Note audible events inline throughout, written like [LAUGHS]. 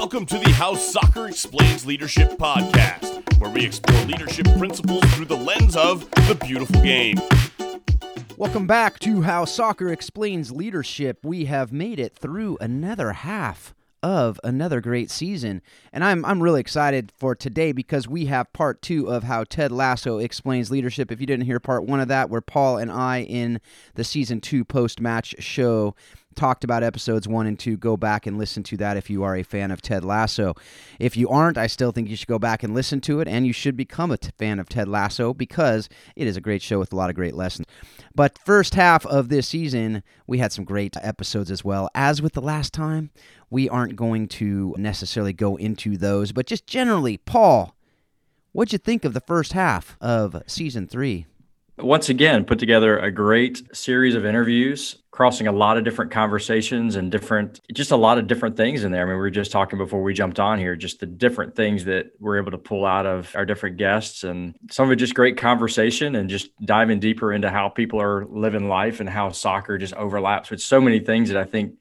Welcome to the How Soccer Explains Leadership podcast, where we explore leadership principles through the lens of the beautiful game. Welcome back to How Soccer Explains Leadership. We have made it through another half of another great season. And I'm I'm really excited for today because we have part 2 of how Ted Lasso explains leadership. If you didn't hear part 1 of that where Paul and I in the season 2 post-match show talked about episodes one and two. Go back and listen to that if you are a fan of Ted Lasso. If you aren't, I still think you should go back and listen to it, and you should become a t- fan of Ted Lasso because it is a great show with a lot of great lessons. But first half of this season, we had some great episodes as well. As with the last time, we aren't going to necessarily go into those, but just generally, Paul, what'd you think of the first half of season three? Once again put together a great series of interviews crossing a lot of different conversations and different just a lot of different things in there. I mean we were just talking before we jumped on here just the different things that we're able to pull out of our different guests and some of it just great conversation and just diving deeper into how people are living life and how soccer just overlaps with so many things that i think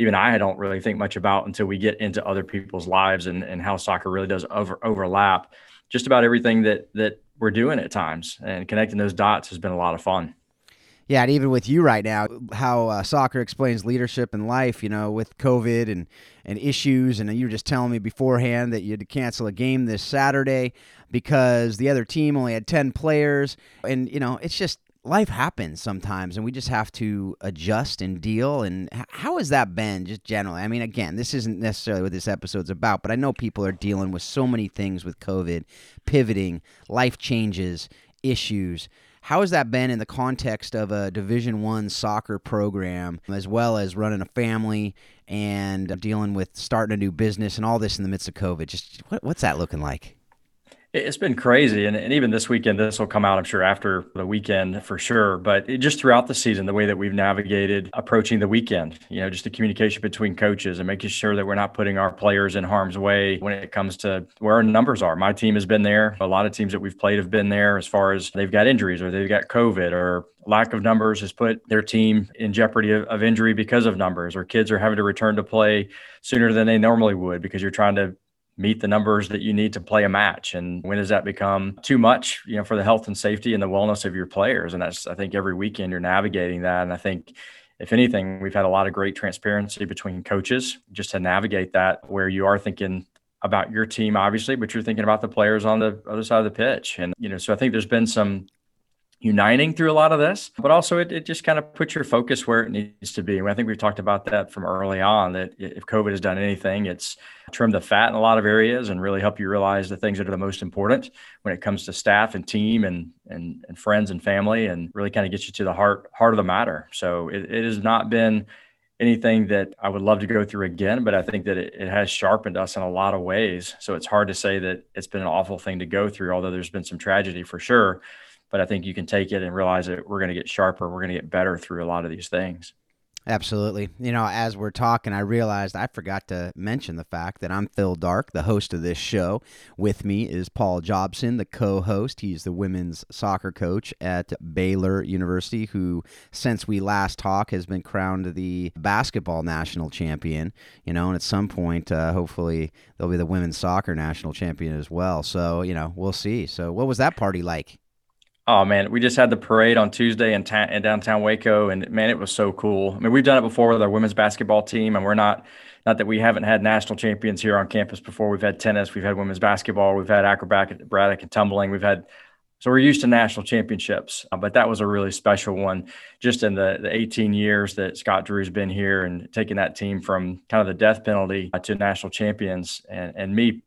even I don't really think much about until we get into other people's lives and, and how soccer really does over, overlap. Just about everything that that we're doing at times and connecting those dots has been a lot of fun. Yeah and even with you right now how uh, soccer explains leadership in life you know with covid and and issues and you were just telling me beforehand that you had to cancel a game this saturday because the other team only had 10 players and you know it's just life happens sometimes and we just have to adjust and deal and how has that been just generally? I mean again this isn't necessarily what this episode's about but i know people are dealing with so many things with covid pivoting life changes issues. How has that been in the context of a division one soccer program as well as running a family and dealing with starting a new business and all this in the midst of covid? Just what, what's that looking like it's been crazy. And, and even this weekend, this will come out, I'm sure, after the weekend for sure. But it, just throughout the season, the way that we've navigated approaching the weekend, you know, just the communication between coaches and making sure that we're not putting our players in harm's way when it comes to where our numbers are. My team has been there. A lot of teams that we've played have been there as far as they've got injuries or they've got COVID or lack of numbers has put their team in jeopardy of, of injury because of numbers or kids are having to return to play sooner than they normally would because you're trying to meet the numbers that you need to play a match. And when does that become too much you know for the health and safety and the wellness of your players? And that's i think every weekend you're navigating that. And i think if anything we've had a lot of great transparency between coaches just to navigate that where you are thinking about your team obviously but you're thinking about the players on the other side of the pitch. And you know so i think there's been some uniting through a lot of this, but also it, it just kind of puts your focus where it needs to be. And I think we've talked about that from early on that if COVID has done anything, it's trimmed the fat in a lot of areas and really help you realize the things that are the most important when it comes to staff and team and and, and friends and family and really kind of gets you to the heart heart of the matter. So it, it has not been anything that I would love to go through again, but I think that it, it, has sharpened us in a lot of ways. So it's hard to say that it's been an awful thing to go through, although there's been some tragedy for sure but I think you can take it and realize that we're going to get sharper. We're going to get better through a lot of these things. Absolutely. You know, as we're talking, I realized I forgot to mention the fact that I'm Phil Dark, the host of this show. With me is Paul Jobson, the co host. He's the women's soccer coach at Baylor University, who, since we last talked, has been crowned the basketball national champion. You know, and at some point, uh, hopefully, they'll be the women's soccer national champion as well. So, you know, we'll see. So, what was that party like? Oh man, we just had the parade on Tuesday in, ta- in downtown Waco, and man, it was so cool. I mean, we've done it before with our women's basketball team, and we're not not that we haven't had national champions here on campus before. We've had tennis, we've had women's basketball, we've had acrobatic and tumbling, we've had so we're used to national championships, uh, but that was a really special one. Just in the, the 18 years that Scott Drew's been here and taking that team from kind of the death penalty uh, to national champions, and and me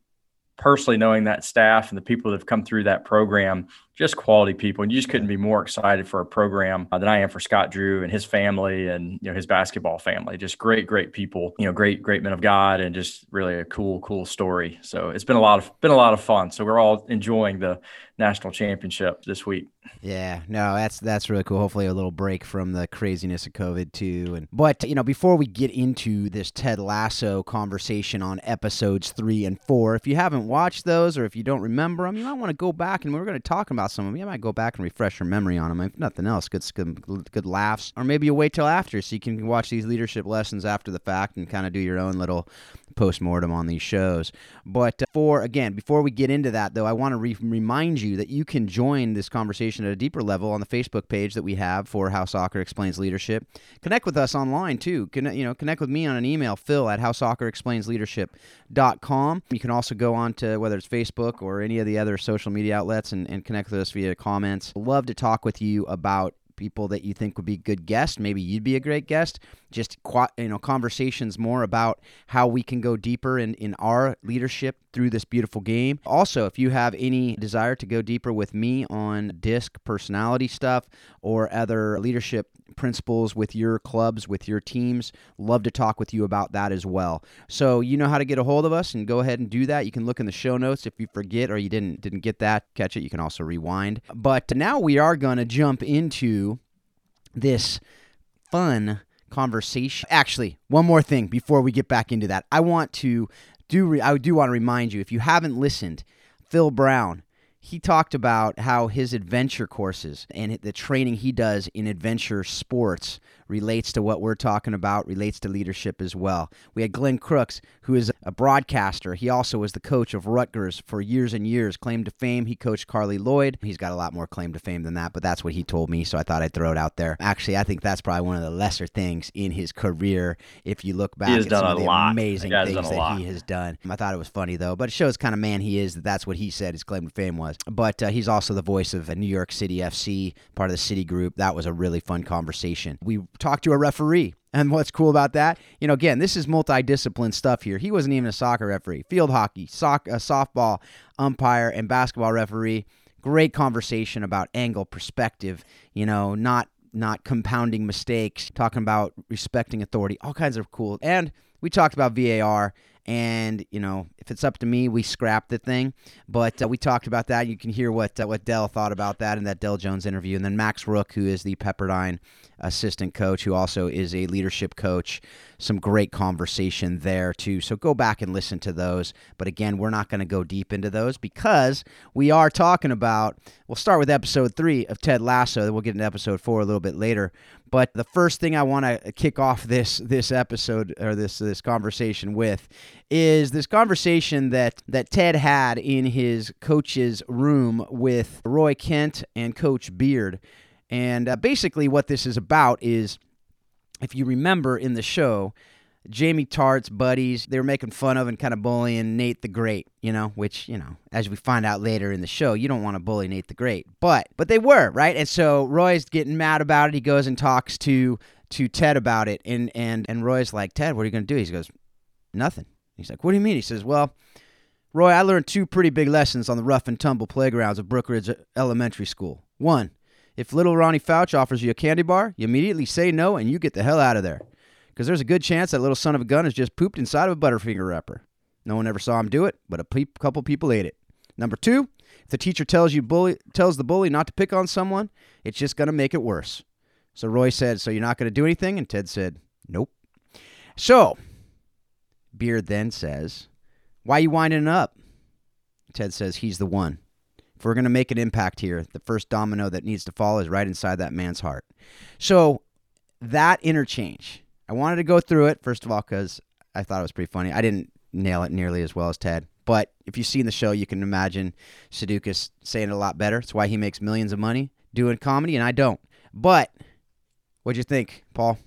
personally knowing that staff and the people that have come through that program, just quality people. And you just couldn't be more excited for a program uh, than I am for Scott Drew and his family and you know his basketball family. Just great, great people. You know, great, great men of God, and just really a cool, cool story. So it's been a lot of been a lot of fun. So we're all enjoying the national championship this week. Yeah, no, that's that's really cool. Hopefully, a little break from the craziness of COVID too. And but you know, before we get into this Ted Lasso conversation on episodes three and four, if you haven't watched those or if you don't remember them, you might want to go back and we're going to talk about about them, you might go back and refresh your memory on them. If nothing else, good, good, good laughs. Or maybe you wait till after so you can watch these leadership lessons after the fact and kind of do your own little post-mortem on these shows but uh, for again before we get into that though i want to re- remind you that you can join this conversation at a deeper level on the facebook page that we have for how soccer explains leadership connect with us online too connect, you know connect with me on an email phil at how soccer explains leadership.com you can also go on to whether it's facebook or any of the other social media outlets and, and connect with us via comments love to talk with you about people that you think would be good guests. Maybe you'd be a great guest. Just you know, conversations more about how we can go deeper in in our leadership through this beautiful game. Also, if you have any desire to go deeper with me on disc personality stuff or other leadership principles with your clubs, with your teams, love to talk with you about that as well. So you know how to get a hold of us and go ahead and do that. You can look in the show notes if you forget or you didn't didn't get that, catch it. You can also rewind. But now we are going to jump into this fun conversation. Actually, one more thing before we get back into that. I want to do re- I do want to remind you if you haven't listened, Phil Brown he talked about how his adventure courses and the training he does in adventure sports relates to what we're talking about, relates to leadership as well. We had Glenn Crooks, who is a broadcaster. He also was the coach of Rutgers for years and years. Claim to fame, he coached Carli Lloyd. He's got a lot more claim to fame than that, but that's what he told me, so I thought I'd throw it out there. Actually, I think that's probably one of the lesser things in his career. If you look back at done some of the lot. amazing things that lot. he has done. I thought it was funny though, but it shows kind of man he is that that's what he said his claim to fame was. But uh, he's also the voice of New York City FC, part of the City Group. That was a really fun conversation. We talked to a referee. And what's cool about that, you know, again, this is multidiscipline stuff here. He wasn't even a soccer referee, field hockey, soc- a softball umpire, and basketball referee. Great conversation about angle, perspective. You know, not not compounding mistakes. Talking about respecting authority. All kinds of cool. And we talked about VAR and you know if it's up to me we scrap the thing. But uh, we talked about that. You can hear what uh, what dell thought about that in that dell jones interview. And then max rook who is the pepperdine assistant coach who also is a leadership coach some great conversation there too. So go back and listen to those. But again we're not going to go deep into those because we are talking about we'll start with episode three of ted lasso then we'll get into episode four a little bit later but the first thing I want to kick off this this episode or this this conversation with is this conversation that that Ted had in his coach's room with Roy Kent and Coach Beard. And uh, basically, what this is about is, if you remember in the show, Jamie Tartt's buddies, they were making fun of and kind of bullying Nate the Great, you know, which, you know, as we find out later in the show, you don't want to bully Nate the Great. But but they were, right? And so Roy's getting mad about it. He goes and talks to to Ted about it and and and Roy's like, "Ted, what are you going to do?" He goes, "Nothing." He's like, "What do you mean?" He says, "Well, Roy, I learned two pretty big lessons on the rough and tumble playgrounds of Brookridge Elementary School. One, if little Ronnie Fouch offers you a candy bar, you immediately say no and you get the hell out of there because there's a good chance that little son of a gun has just pooped inside of a Butterfinger wrapper. No one ever saw him do it, but a pe- couple people ate it. Number two, if the teacher tells you bully tells the bully not to pick on someone, it's just going to make it worse. So Roy said, "So you're not going to do anything?" And Ted said, "Nope." So Beard then says, "Why you winding up?" Ted says, "He's the one." If we're going to make an impact here, the first domino that needs to fall is right inside that man's heart. So that interchange I wanted to go through it first of all because I thought it was pretty funny. I didn't nail it nearly as well as Ted, but if you've seen the show, you can imagine Sudeikis saying it a lot better. It's why he makes millions of money doing comedy, and I don't. But what'd you think, Paul?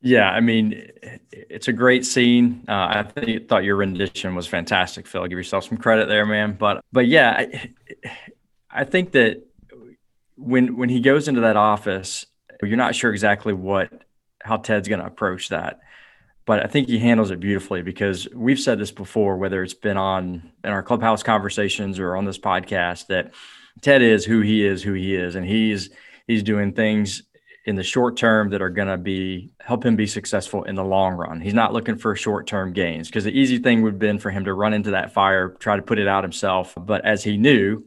Yeah, I mean, it's a great scene. Uh, I thought your rendition was fantastic, Phil. Give yourself some credit there, man. But but yeah, I, I think that when when he goes into that office, you're not sure exactly what how Ted's going to approach that. But I think he handles it beautifully because we've said this before, whether it's been on in our clubhouse conversations or on this podcast, that Ted is who he is, who he is, and he's he's doing things in the short term that are going to be help him be successful in the long run. He's not looking for short term gains because the easy thing would have been for him to run into that fire, try to put it out himself. But as he knew,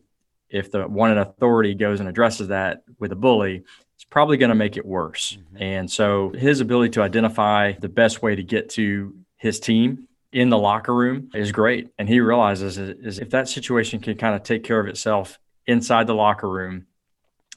if the one in authority goes and addresses that with a bully, it's probably going to make it worse. Mm-hmm. And so his ability to identify the best way to get to his team in the locker room is great. And he realizes is if that situation can kind of take care of itself inside the locker room,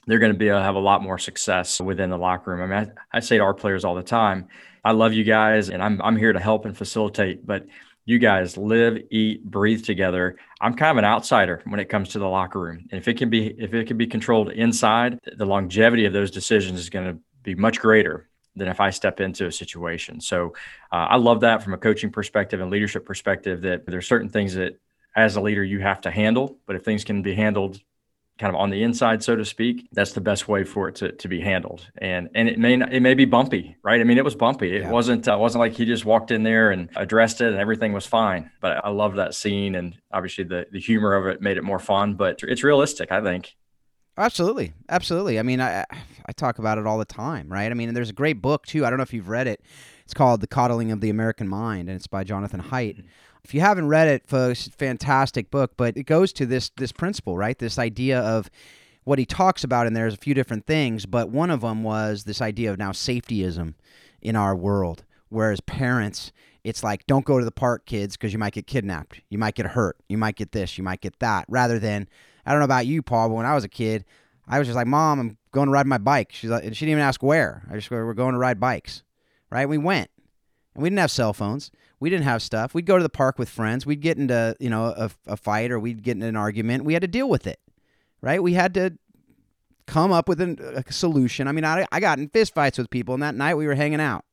they're going to be able to have a lot more success within the locker room. I mean, I, I say to our players all the time, I love you guys and I'm, I'm here to help and facilitate, but you guys live, eat, breathe together. I'm kind of an outsider when it comes to the locker room. And if it can be if it can be controlled inside, the longevity of those decisions is going to be much greater than if I step into a situation. So uh, I love that from a coaching perspective and leadership perspective that there's certain things that as a leader you have to handle, but if things can be handled kind of on the inside, so to speak, that's the best way for it to, to be handled. And and it may not, it may be bumpy, right? I mean, it was bumpy. It yeah. wasn't uh, wasn't like he just walked in there and addressed it and everything was fine. But I love that scene and obviously the the humor of it made it more fun. But it's realistic, I think. Absolutely, absolutely. I mean, I I talk about it all the time, right? I mean, there's a great book too. I don't know if you've read it. It's called The Coddling of the American Mind, and it's by Jonathan Haidt. If you haven't read it, folks, fantastic book. But it goes to this this principle, right? This idea of what he talks about, and there's a few different things, but one of them was this idea of now safetyism in our world. Whereas parents, it's like, don't go to the park, kids, because you might get kidnapped, you might get hurt, you might get this, you might get that. Rather than, I don't know about you, Paul, but when I was a kid, I was just like, Mom, I'm going to ride my bike. She's like, she didn't even ask where. I just go, we're going to ride bikes, right? We went, and we didn't have cell phones. We didn't have stuff. We'd go to the park with friends. We'd get into, you know, a, a fight or we'd get in an argument. We had to deal with it, right? We had to come up with an, a solution. I mean, I, I got in fistfights with people, and that night we were hanging out,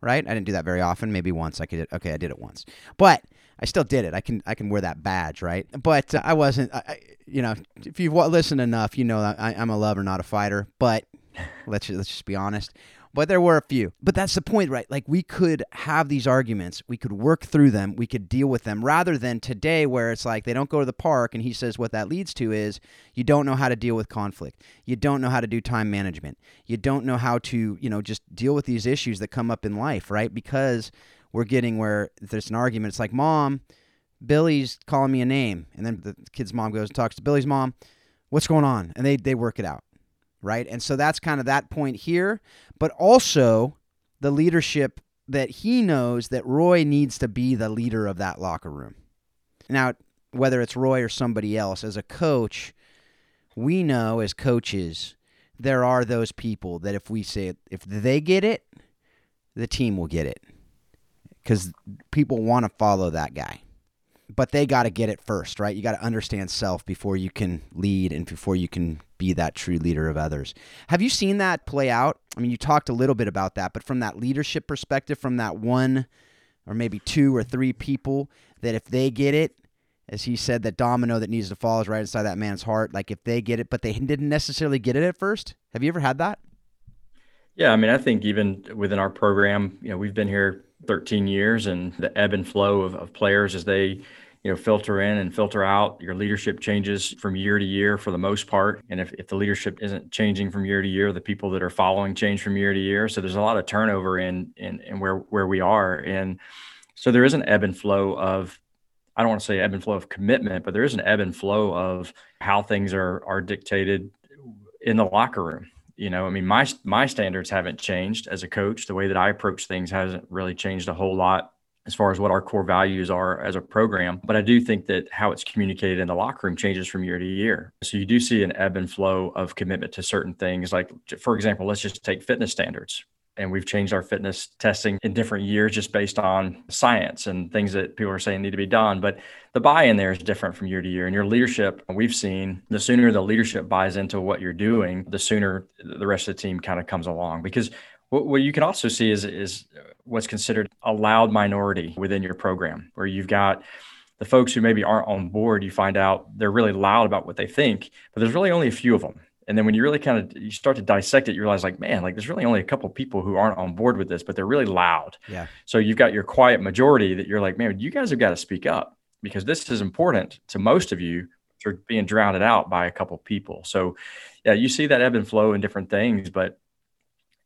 right? I didn't do that very often. Maybe once I could. Okay, I did it once, but I still did it. I can I can wear that badge, right? But uh, I wasn't. I, you know, if you've listened enough, you know I, I'm a lover, not a fighter. But [LAUGHS] let's let's just be honest but there were a few. But that's the point, right? Like we could have these arguments, we could work through them, we could deal with them rather than today where it's like they don't go to the park and he says what that leads to is you don't know how to deal with conflict. You don't know how to do time management. You don't know how to, you know, just deal with these issues that come up in life, right? Because we're getting where there's an argument, it's like, "Mom, Billy's calling me a name." And then the kid's mom goes and talks to Billy's mom, "What's going on?" And they they work it out right? And so that's kind of that point here, but also the leadership that he knows that Roy needs to be the leader of that locker room. Now, whether it's Roy or somebody else, as a coach, we know as coaches, there are those people that if we say, if they get it, the team will get it because people want to follow that guy but they got to get it first, right? You got to understand self before you can lead and before you can be that true leader of others. Have you seen that play out? I mean, you talked a little bit about that, but from that leadership perspective, from that one or maybe two or three people that if they get it, as he said, that domino that needs to fall is right inside that man's heart. Like if they get it, but they didn't necessarily get it at first. Have you ever had that? Yeah, I mean, I think even within our program, you know, we've been here 13 years, and the ebb and flow of, of players as they you know filter in and filter out your leadership changes from year to year for the most part and if, if the leadership isn't changing from year to year the people that are following change from year to year so there's a lot of turnover in in, in where where we are and so there is an ebb and flow of I don't want to say ebb and flow of commitment, but there is an ebb and flow of how things are are dictated in the locker room. You know, I mean, my my standards haven't changed as a coach. The way that I approach things hasn't really changed a whole lot as far as what our core values are as a program. But I do think that how it's communicated in the locker room changes from year to year. So you do see an ebb and flow of commitment to certain things. Like, for example, let's just take fitness standards. And we've changed our fitness testing in different years just based on science and things that people are saying need to be done. But the buy in there is different from year to year. And your leadership, we've seen the sooner the leadership buys into what you're doing, the sooner the rest of the team kind of comes along. Because what, what you can also see is, is what's considered a loud minority within your program, where you've got the folks who maybe aren't on board, you find out they're really loud about what they think, but there's really only a few of them. And then when you really kind of you start to dissect it, you realize like, man, like there's really only a couple of people who aren't on board with this, but they're really loud. Yeah. So you've got your quiet majority that you're like, man, you guys have got to speak up because this is important to most of you. You're being drowned out by a couple of people. So yeah, you see that ebb and flow in different things, but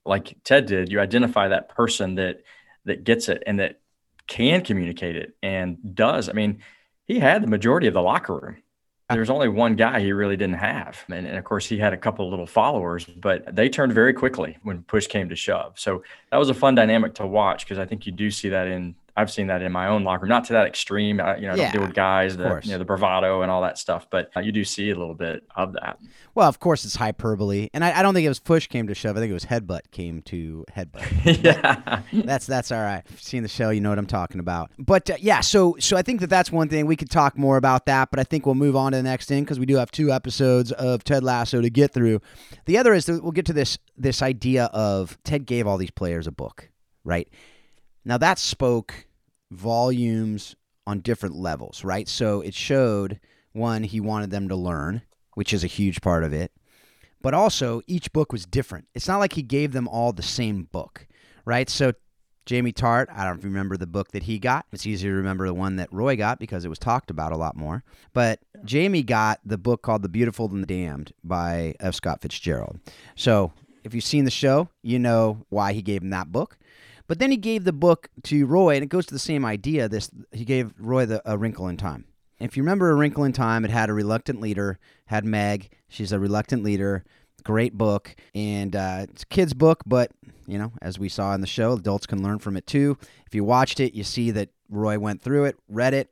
like Ted did, you identify that person that that gets it and that can communicate it and does. I mean, he had the majority of the locker room. There's only one guy he really didn't have. And, and, of course, he had a couple of little followers, but they turned very quickly when push came to shove. So that was a fun dynamic to watch because I think you do see that in I've seen that in my own locker room, not to that extreme. I, you know, Yeah, deal with guys, the, you know, the bravado and all that stuff, but uh, you do see a little bit of that. Well, of course, it's hyperbole, and I, I don't think it was push came to shove. I think it was headbutt came to headbutt. [LAUGHS] yeah. that's that's all right. If you've seen the show, you know what I'm talking about. But uh, yeah, so so I think that that's one thing we could talk more about that. But I think we'll move on to the next thing because we do have two episodes of Ted Lasso to get through. The other is that we'll get to this this idea of Ted gave all these players a book, right? Now that spoke volumes on different levels, right? So it showed one he wanted them to learn, which is a huge part of it. But also each book was different. It's not like he gave them all the same book, right? So Jamie Tartt, I don't know if you remember the book that he got. It's easier to remember the one that Roy got because it was talked about a lot more. But Jamie got the book called The Beautiful and the Damned by F. Scott Fitzgerald. So if you've seen the show, you know why he gave him that book. But then he gave the book to Roy, and it goes to the same idea. This he gave Roy the A Wrinkle in Time. If you remember A Wrinkle in Time, it had a reluctant leader, had Meg. She's a reluctant leader. Great book, and uh, it's a kid's book, but you know, as we saw in the show, adults can learn from it too. If you watched it, you see that Roy went through it, read it,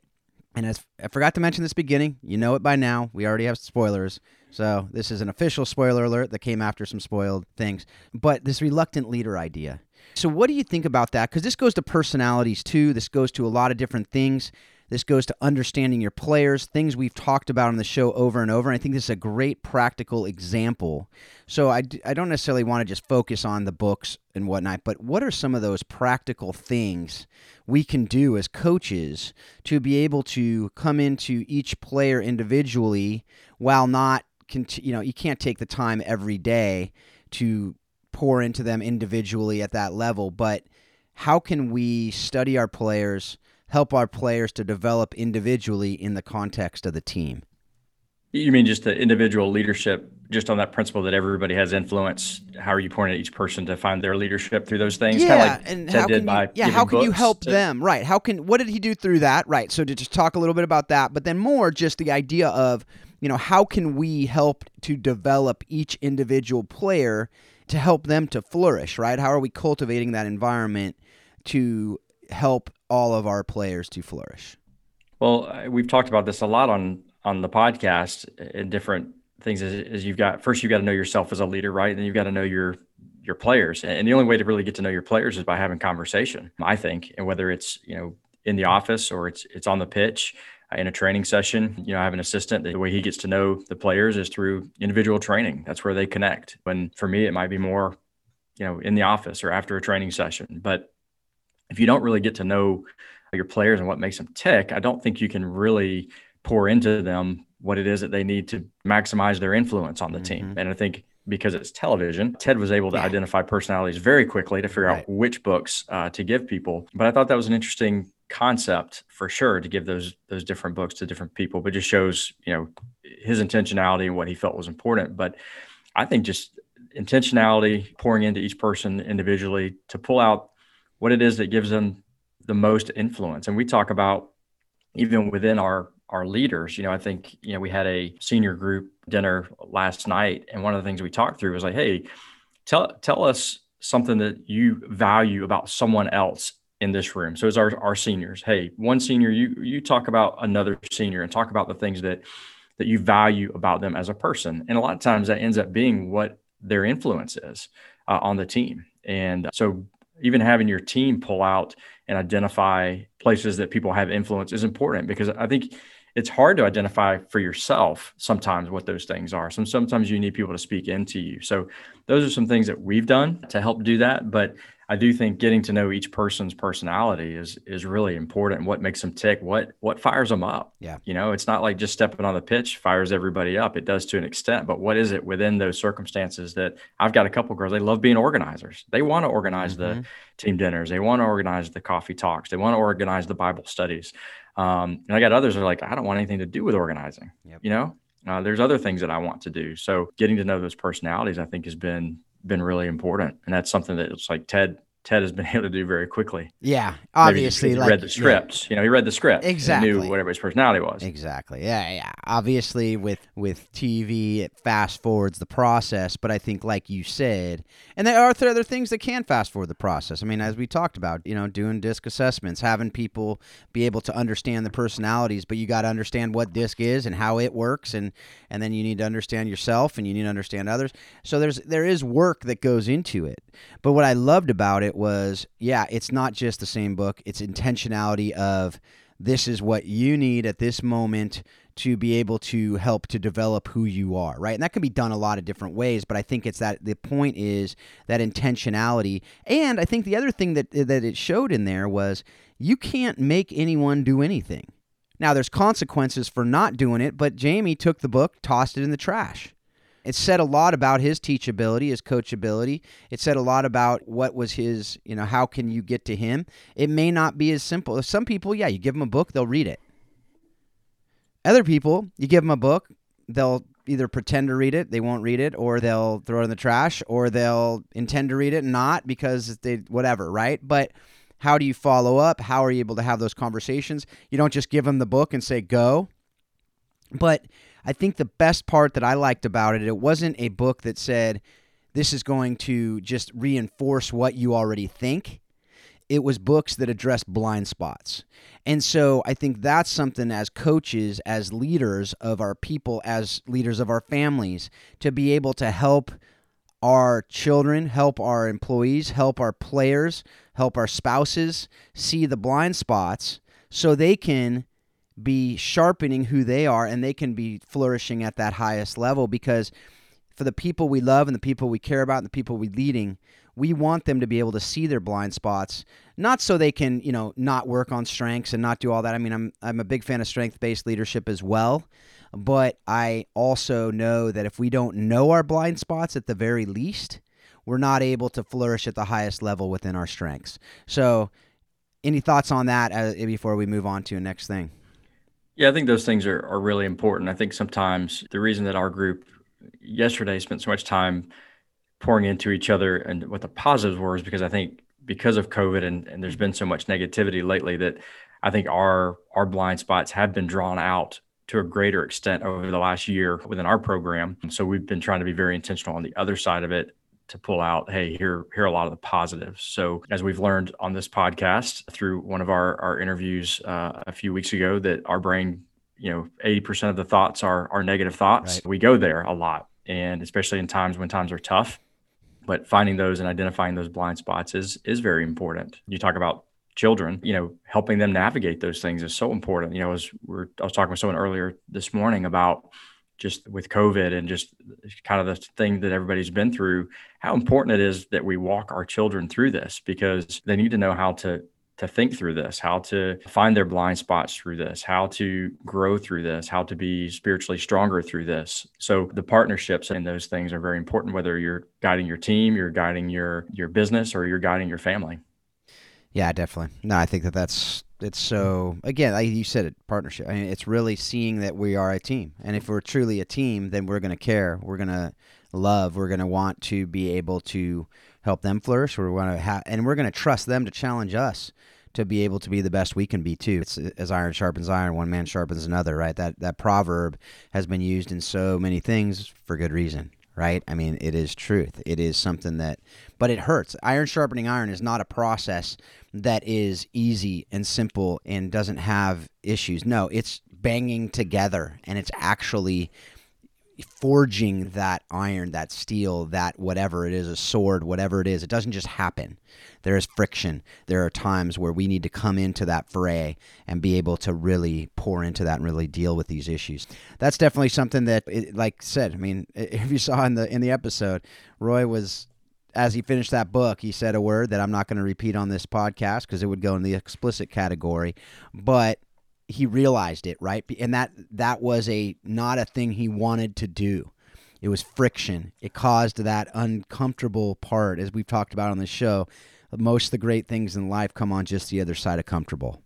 and as I forgot to mention this beginning, you know it by now. We already have spoilers. So this is an official spoiler alert that came after some spoiled things. But this reluctant leader idea. So what do you think about that? Because this goes to personalities too. This goes to a lot of different things. This goes to understanding your players, things we've talked about on the show over and over. And I think this is a great practical example. So I, I don't necessarily want to just focus on the books and whatnot, but what are some of those practical things we can do as coaches to be able to come into each player individually while not, you know, you can't take the time every day to pour into them individually at that level, but how can we study our players, help our players to develop individually in the context of the team? You mean just the individual leadership, just on that principle that everybody has influence? How are you pointing at each person to find their leadership through those things? Yeah, like and how can you, yeah, how can you help to- them? Right. How can what did he do through that? Right. So to just talk a little bit about that, but then more just the idea of, you know, how can we help to develop each individual player to help them to flourish, right? How are we cultivating that environment to help all of our players to flourish? Well, uh, we've talked about this a lot on on the podcast and different things. Is, you've got first you've got to know yourself as a leader, right? And then you've got to know your your players. And the only way to really get to know your players is by having conversation. I think, and whether it's you know in the office or it's it's on the pitch uh, in a training session. You know, I have an assistant. The way he gets to know the players is through individual training. That's where they connect. When for me, it might be more, you know, in the office or after a training session. But if you don't really get to know your players and what makes them tick, I don't think you can really pour into them what it is that they need to maximize their influence on the team. And I think because it's television, Ted was able to Yeah. identify personalities very quickly to figure Right. out which books uh, to give people. But I thought that was an interesting concept for sure to give those those different books to different people. But just shows you know his intentionality and what he felt was important. But I think just intentionality, pouring into each person individually to pull out what it is that gives them the most influence. And we talk about even within our our leaders, you know, I think, you know, we had a senior group dinner last night and one of the things we talked through was like, hey, tell tell us something that you value about someone else in this room. So it's our, our seniors, hey, one senior, you you talk about another senior and talk about the things that that you value about them as a person. And a lot of times that ends up being what their influence is uh, on the team. And so even having your team pull out and identify places that people have influence is important because I think it's hard to identify for yourself sometimes what those things are. So sometimes you need people to speak into you. So those are some things that we've done to help do that. But I do think getting to know each person's personality is is really important. What makes them tick? What what fires them up? Yeah. You know, it's not like just stepping on the pitch fires everybody up. It does to an extent, but what is it within those circumstances that I've got a couple girls, they love being organizers. They want to organize the Mhm. team dinners. They want to organize the coffee talks. They want to organize the Bible studies. Um, and I got others that are like, I don't want anything to do with organizing. Yep. You know, uh, there's other things that I want to do. So getting to know those personalities, I think, has been been really important, and that's something that it's like Ted Ted has been [LAUGHS] able to do very quickly. Yeah, obviously, he like, read the scripts. Yeah. You know, he read the script. Exactly. knew what everybody's personality was. Exactly. Yeah, yeah. Obviously, with with TV, it fast forwards the process. But I think, like you said, and there are other things that can fast forward the process. I mean, as we talked about, you know, doing disc assessments, having people be able to understand the personalities, but you got to understand what disc is and how it works, and and then you need to understand yourself and you need to understand others. So there's there is work that goes into it. But what I loved about it was, yeah, it's not just the same book. It's intentionality of this is what you need at this moment to be able to help to develop who you are, right? And that can be done a lot of different ways, but I think it's that the point is that intentionality. And I think the other thing that that it showed in there was you can't make anyone do anything. Now there's consequences for not doing it, but Jamie took the book, tossed it in the trash. It said a lot about his teachability, his coachability. It said a lot about what was his, you know, how can you get to him? It may not be as simple. Some people, yeah, you give them a book, they'll read it. Other people, you give them a book, they'll either pretend to read it, they won't read it, or they'll throw it in the trash, or they'll intend to read it and not because they whatever, right? But how do you follow up? How are you able to have those conversations? You don't just give them the book and say go. But I think the best part that I liked about it, it wasn't a book that said this is going to just reinforce what you already think. It was books that address blind spots. And so I think that's something as coaches, as leaders of our people, as leaders of our families, to be able to help our children, help our employees, help our players, help our spouses see the blind spots so they can be sharpening who they are and they can be flourishing at that highest level because for the people we love and the people we care about and the people we're leading we want them to be able to see their blind spots. Not so they can you know not work on strengths and not do all that. I mean i'm i'm a big fan of strength based leadership as well but i also know that if we don't know our blind spots at the very least we're not able to flourish at the highest level within our strengths. So any thoughts on that uh, before we move on to the next thing yeah, I think those things are, are really important. I think sometimes the reason that our group yesterday spent so much time pouring into each other and what the positives were is because I think because of COVID and, and there's been so much negativity lately that I think our our blind spots have been drawn out to a greater extent over the last year within our program. So we've been trying to be very intentional on the other side of it to pull out, hey, here, here are a lot of the positives. So as we've learned on this podcast through one of our, our interviews uh, a few weeks ago, that our brain, you know, 80% of the thoughts are, are negative thoughts. Right. We go there a lot. And especially in times when times are tough, but finding those and identifying those blind spots is, is very important. You talk about children, you know, helping them navigate those things is so important. You know, as we're, I was talking with someone earlier this morning about just with COVID and just kind of the thing that everybody's been through, how important it is that we walk our children through this because they need to know how to to think through this, how to find their blind spots through this, how to grow through this, how to be spiritually stronger through this. So the partnerships and those things are very important whether you're guiding your team, you're guiding your your business or you're guiding your family. Yeah, definitely. No, I think that that's it's so again, like you said, it partnership. I mean, it's really seeing that we are a team, and if we're truly a team, then we're going to care. We're going to love. We're going to want to be able to help them flourish. We're going to have, and we're going to trust them to challenge us to be able to be the best we can be too. It's as iron sharpens iron, one man sharpens another. Right? That that proverb has been used in so many things for good reason right? I mean, it is truth. It is something that, but it hurts. Iron sharpening iron is not a process that is easy and simple and doesn't have issues. No, it's banging together and it's actually forging that iron, that steel, that whatever it is, a sword, whatever it is. It doesn't just happen. There is friction. There are times where we need to come into that fray and be able to really pour into that and really deal with these issues. That's definitely something that, like said, I mean, [LAUGHS] if you saw in the in the episode, Roy was as he finished that book, he said a word that I'm not going to repeat on this podcast because it would go in the explicit category, but he realized it, right? And that that was a not a thing he wanted to do. It was friction. It caused that uncomfortable part as we've talked about on the show. Most of the great things in life come on just the other side of comfortable.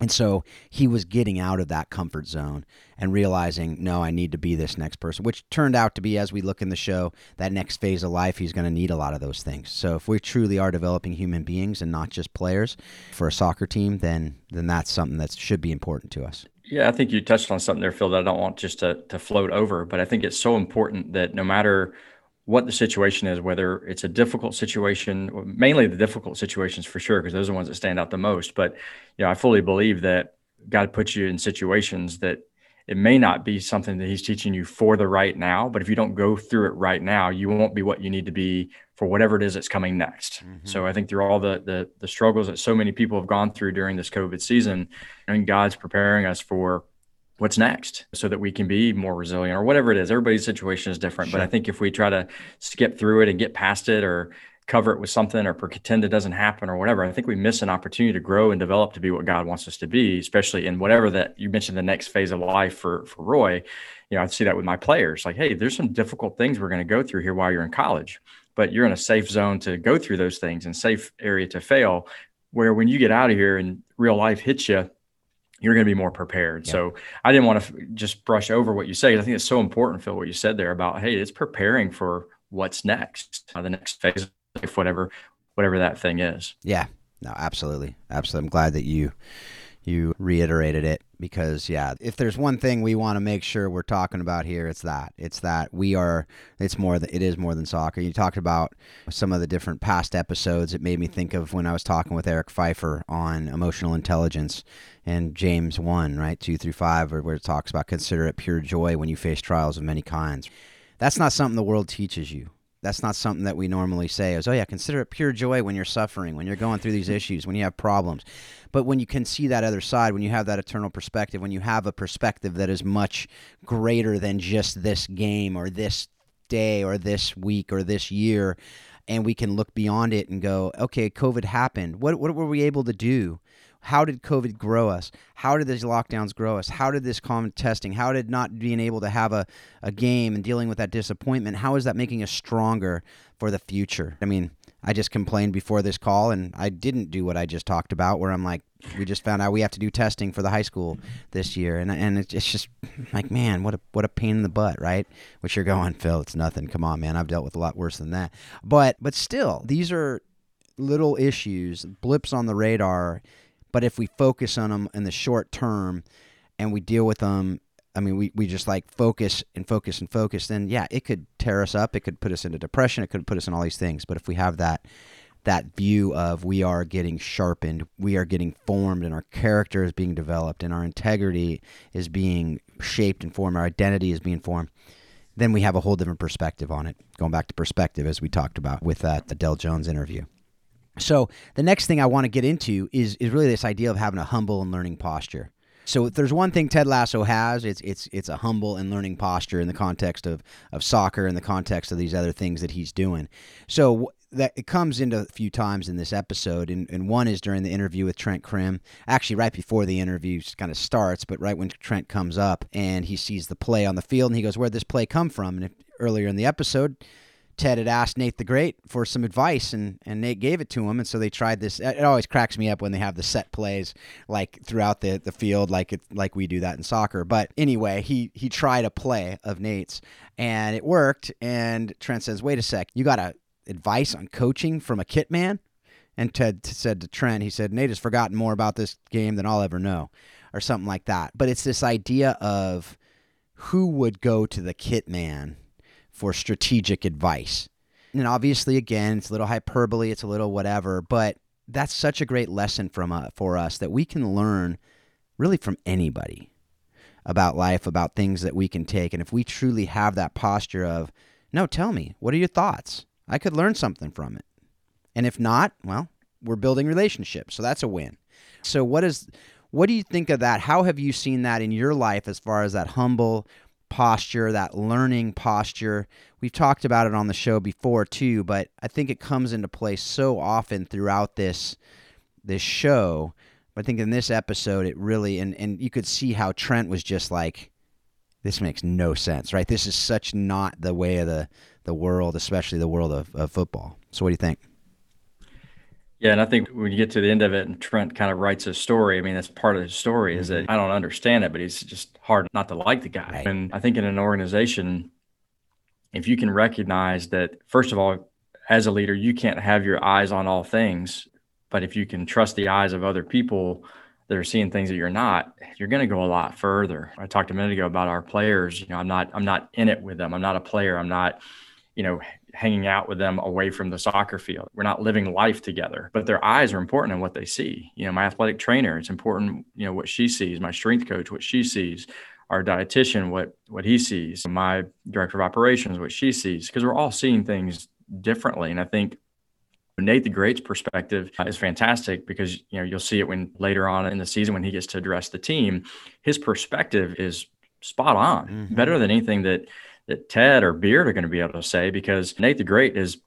And so he was getting out of that comfort zone and realizing, no, I need to be this next person, which turned out to be, as we look in the show, that next phase of life, he's going to need a lot of those things. So if we truly are developing human beings and not just players for a soccer team, then then that's something that should be important to us. Yeah, I think you touched on something there, Phil, that I don't want just to, to float over, but I think it's so important that no matter what the situation is, whether it's a difficult situation, mainly the difficult situations for sure, because those are the ones that stand out the most. But you know, I fully believe that God puts you in situations that it may not be something that He's teaching you for the right now, but if you don't go through it right now, you won't be what you need to be for whatever it is that's coming next. Mm-hmm. So I think through all the, the the struggles that so many people have gone through during this COVID season, I mean, God's preparing us for what's next so that we can be more resilient or whatever it is. Everybody's situation is different. Sure. But I think if we try to skip through it and get past it or cover it with something or pretend it doesn't happen or whatever, I think we miss an opportunity to grow and develop to be what God wants us to be, especially in whatever that you mentioned the next phase of life for for Roy. You know, I see that with my players. Like, hey, there's some difficult things we're going to go through here while you're in college, but you're in a safe zone to go through those things and safe area to fail. Where when you get out of here and real life hits you, you're going to be more prepared. Yeah. So I didn't want to f- just brush over what you say. I think it's so important, Phil, what you said there about, hey, it's preparing for what's next, uh, the next phase of life, whatever, whatever that thing is. Yeah, no, absolutely, absolutely. I'm glad that you you reiterated it because yeah if there's one thing we want to make sure we're talking about here it's that. It's that we are it's more than it is more than soccer. You talked about some of the different past episodes. It made me think of when i was talking with eric pfeiffer on emotional intelligence and james 1 right? 2 through 5 where it talks about consider it pure joy when you face trials of many kinds. That's not something the world teaches you that's not something that we normally say is oh yeah consider it pure joy when you're suffering when you're going through these issues when you have problems but when you can see that other side, when you have that eternal perspective, when you have a perspective that is much greater than just this game or this day or this week or this year, and we can look beyond it and go, okay, COVID happened. What, what were we able to do? How did COVID grow us? How did these lockdowns grow us? How did this common testing? How did not being able to have a, a game and dealing with that disappointment? How is that making us stronger for the future? I mean, I just complained before this call and I didn't do what I just talked about where I'm like we just found out we have to do testing for the high school this year and and it's just like man what a what a pain in the butt right which you're going [LAUGHS] Phil it's nothing come on man I've dealt with a lot worse than that but but still these are little issues blips on the radar but if we focus on them in the short term and we deal with them I mean, we, we just like focus and focus and focus, then yeah, it could tear us up. It could put us into depression. It could put us in all these things. But if we have that that view of we are getting sharpened, we are getting formed, and our character is being developed, and our integrity is being shaped and formed, our identity is being formed, then we have a whole different perspective on it. Going back to perspective, as we talked about with that the Dell Jones interview. So the next thing I want to get into is is really this idea of having a humble and learning posture. So if there's one thing Ted Lasso has, it's it's it's a humble and learning posture in the context of of soccer, in the context of these other things that he's doing. So that it comes into a few times in this episode, and, and one is during the interview with Trent Crimm. Actually, right before the interview kind of starts, but right when Trent comes up and he sees the play on the field, and he goes, "Where'd this play come from?" And if, earlier in the episode, Ted had asked Nate the Great for some advice, and, and Nate gave it to him. And so they tried this. It always cracks me up when they have the set plays like throughout the, the field, like it like we do that in soccer. But anyway, he he tried a play of Nate's, and it worked. And Trent says, "Wait a sec, you got a advice on coaching from a kit man?" And Ted said to Trent, he said, "Nate has forgotten more about this game than I'll ever know," or something like that. But it's this idea of who would go to the kit man for strategic advice. And obviously, again, it's a little hyperbole, it's a little whatever, but that's such a great lesson from uh, for us that we can learn really from anybody about life, about things that we can take. And if we truly have that posture of, no, tell me, what are your thoughts? I could learn something from it. And if not, well, we're building relationships, so that's a win. So what is what do you think of that? How have you seen that in your life as far as that humble posture, that learning posture. We've talked about it on the show before too, but I think it comes into play so often throughout this this show. I think in this episode it really and, and you could see how Trent was just like this makes no sense, right? This is such not the way of the, the world, especially the world of, of football. So what do you think? Yeah, and I think when you get to the end of it and Trent kind of writes a story, I mean, that's part of his story is that Mm-hmm. I don't understand it, but it's just hard not to like the guy. Right. And I think in an organization, if you can recognize that, first of all, as a leader, you can't have your eyes on all things, but if you can trust the eyes of other people that are seeing things that you're not, you're going to go a lot further. I talked a minute ago about our players. You know, I'm not, I'm not in it with them. I'm not a player. I'm not, you know, hanging out with them away from the soccer field. We're not living life together, but their eyes are important in what they see. You know, my athletic trainer, it's important, you know, what she sees, my strength coach, what she sees, our dietitian, what what he sees, my director of operations, what she sees, because we're all seeing things differently. And I think Nate the Great's perspective is fantastic because you know you'll see it when later on in the season when he gets to address the team, his perspective is spot on, Mhm. better than anything that that Ted or Beard are going to be able to say because Nate the Great has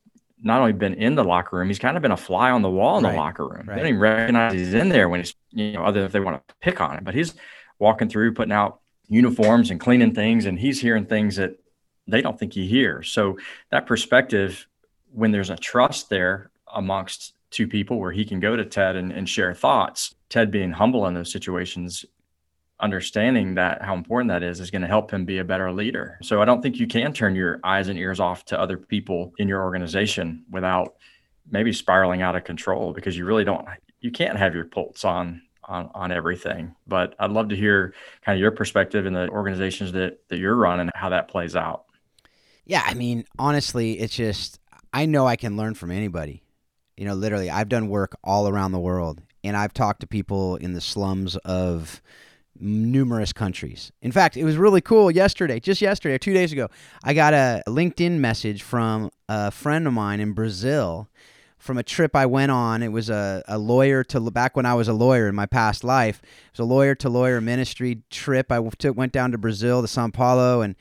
not only been in the locker room, he's kind of been a fly on the wall in Right, the locker room. right. They don't even recognize he's in there when he's you know other than if they want to pick on him, but he's walking through putting out uniforms and cleaning things, and he's hearing things that they don't think he hears. So that perspective, when there's a trust there amongst two people where he can go to Ted and, and share thoughts, Ted being humble in those situations, understanding that how important that is, is going to help him be a better leader. So I don't think you can turn your eyes and ears off to other people in your organization without maybe spiraling out of control because you really don't you can't have your pulse on on, on everything. But I'd love to hear kind of your perspective in the organizations that, that you're running, how that plays out. Yeah, I mean, honestly, it's just I know I can learn from anybody. You know, literally, I've done work all around the world, and I've talked to people in the slums of numerous countries. In fact, it was really cool yesterday, just yesterday or two days ago. I got a LinkedIn message from a friend of mine in Brazil from a trip I went on. It was a, a lawyer to back when I was a lawyer in my past life. It was a lawyer to lawyer ministry trip. I took, went down to Brazil to Sao Paulo and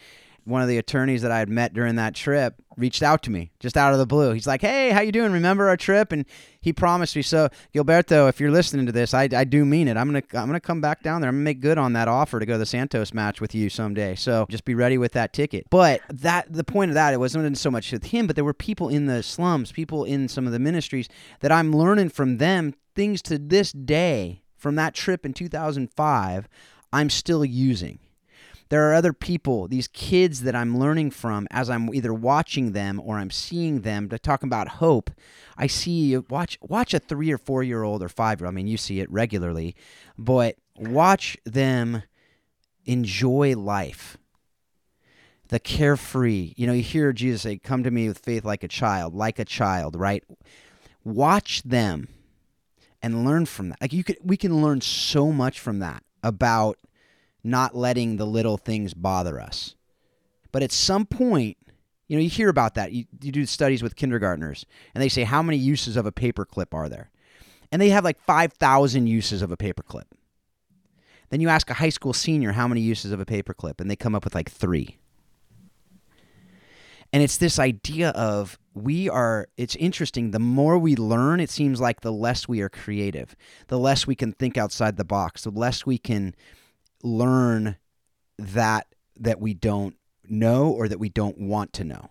one of the attorneys that I had met during that trip reached out to me just out of the blue. He's like, "Hey, how you doing? Remember our trip?" And he promised me. So, Gilberto, if you're listening to this, I, I do mean it. I'm gonna I'm gonna come back down there. I'm gonna make good on that offer to go to the Santos match with you someday. So just be ready with that ticket. But that the point of that it wasn't so much with him, but there were people in the slums, people in some of the ministries that I'm learning from them things to this day from that trip in 2005. I'm still using there are other people, these kids that I'm learning from as I'm either watching them or I'm seeing them to talk about hope. I see watch watch a three or four year old or five year old. I mean, you see it regularly, but watch them enjoy life. The carefree, you know, you hear Jesus say, "Come to me with faith like a child, like a child." Right? Watch them and learn from that. Like you could, we can learn so much from that about not letting the little things bother us. But at some point, you know, you hear about that. You, you do studies with kindergartners, and they say, How many uses of a paperclip are there? And they have like 5,000 uses of a paperclip. Then you ask a high school senior how many uses of a paperclip, and they come up with like three. And it's this idea of we are, it's interesting. The more we learn, it seems like the less we are creative, the less we can think outside the box, the less we can learn that that we don't know or that we don't want to know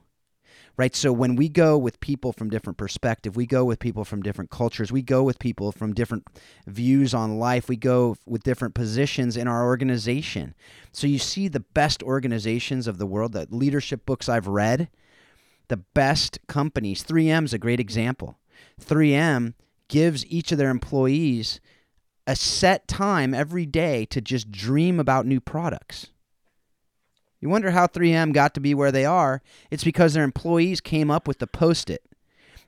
right? So when we go with people from different perspective we go with people from different cultures we go with people from different views on life we go with different positions in our organization. So you see the best organizations of the world the leadership books i've read the best companies. 3m is a great example. 3m gives each of their employees a set time every day to just dream about new products. You wonder how 3M got to be where they are. It's because their employees came up with the post it,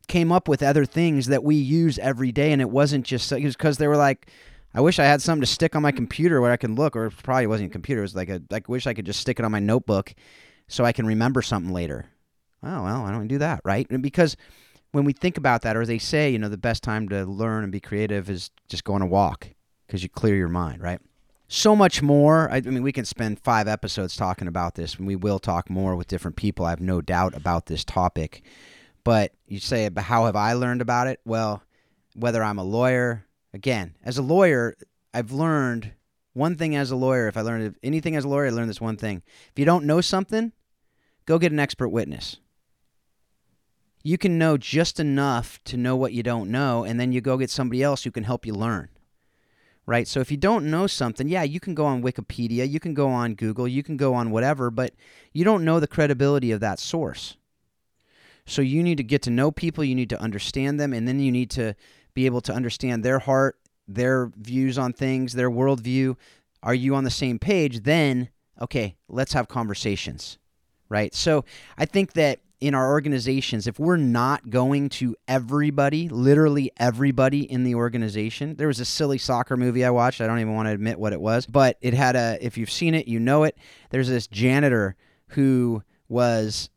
came up with other things that we use every day. And it wasn't just it was because they were like, I wish I had something to stick on my computer where I can look, or probably wasn't a computer. It was like a, like, wish I could just stick it on my notebook so I can remember something later. Oh, well, I don't do that, right? Because when we think about that, or they say, you know, the best time to learn and be creative is just go on a walk because you clear your mind, right? So much more. I, I mean, we can spend five episodes talking about this, and we will talk more with different people. I have no doubt about this topic. But you say, but how have I learned about it? Well, whether I'm a lawyer, again, as a lawyer, I've learned one thing as a lawyer. If I learned anything as a lawyer, I learned this one thing. If you don't know something, go get an expert witness. You can know just enough to know what you don't know, and then you go get somebody else who can help you learn. Right? So if you don't know something, yeah, you can go on Wikipedia, you can go on Google, you can go on whatever, but you don't know the credibility of that source. So you need to get to know people, you need to understand them, and then you need to be able to understand their heart, their views on things, their worldview. Are you on the same page? Then, okay, let's have conversations. Right? So I think that in our organizations, if we're not going to everybody, literally everybody in the organization, there was a silly soccer movie I watched. I don't even want to admit what it was, but it had a, if you've seen it, you know it. There's this janitor who was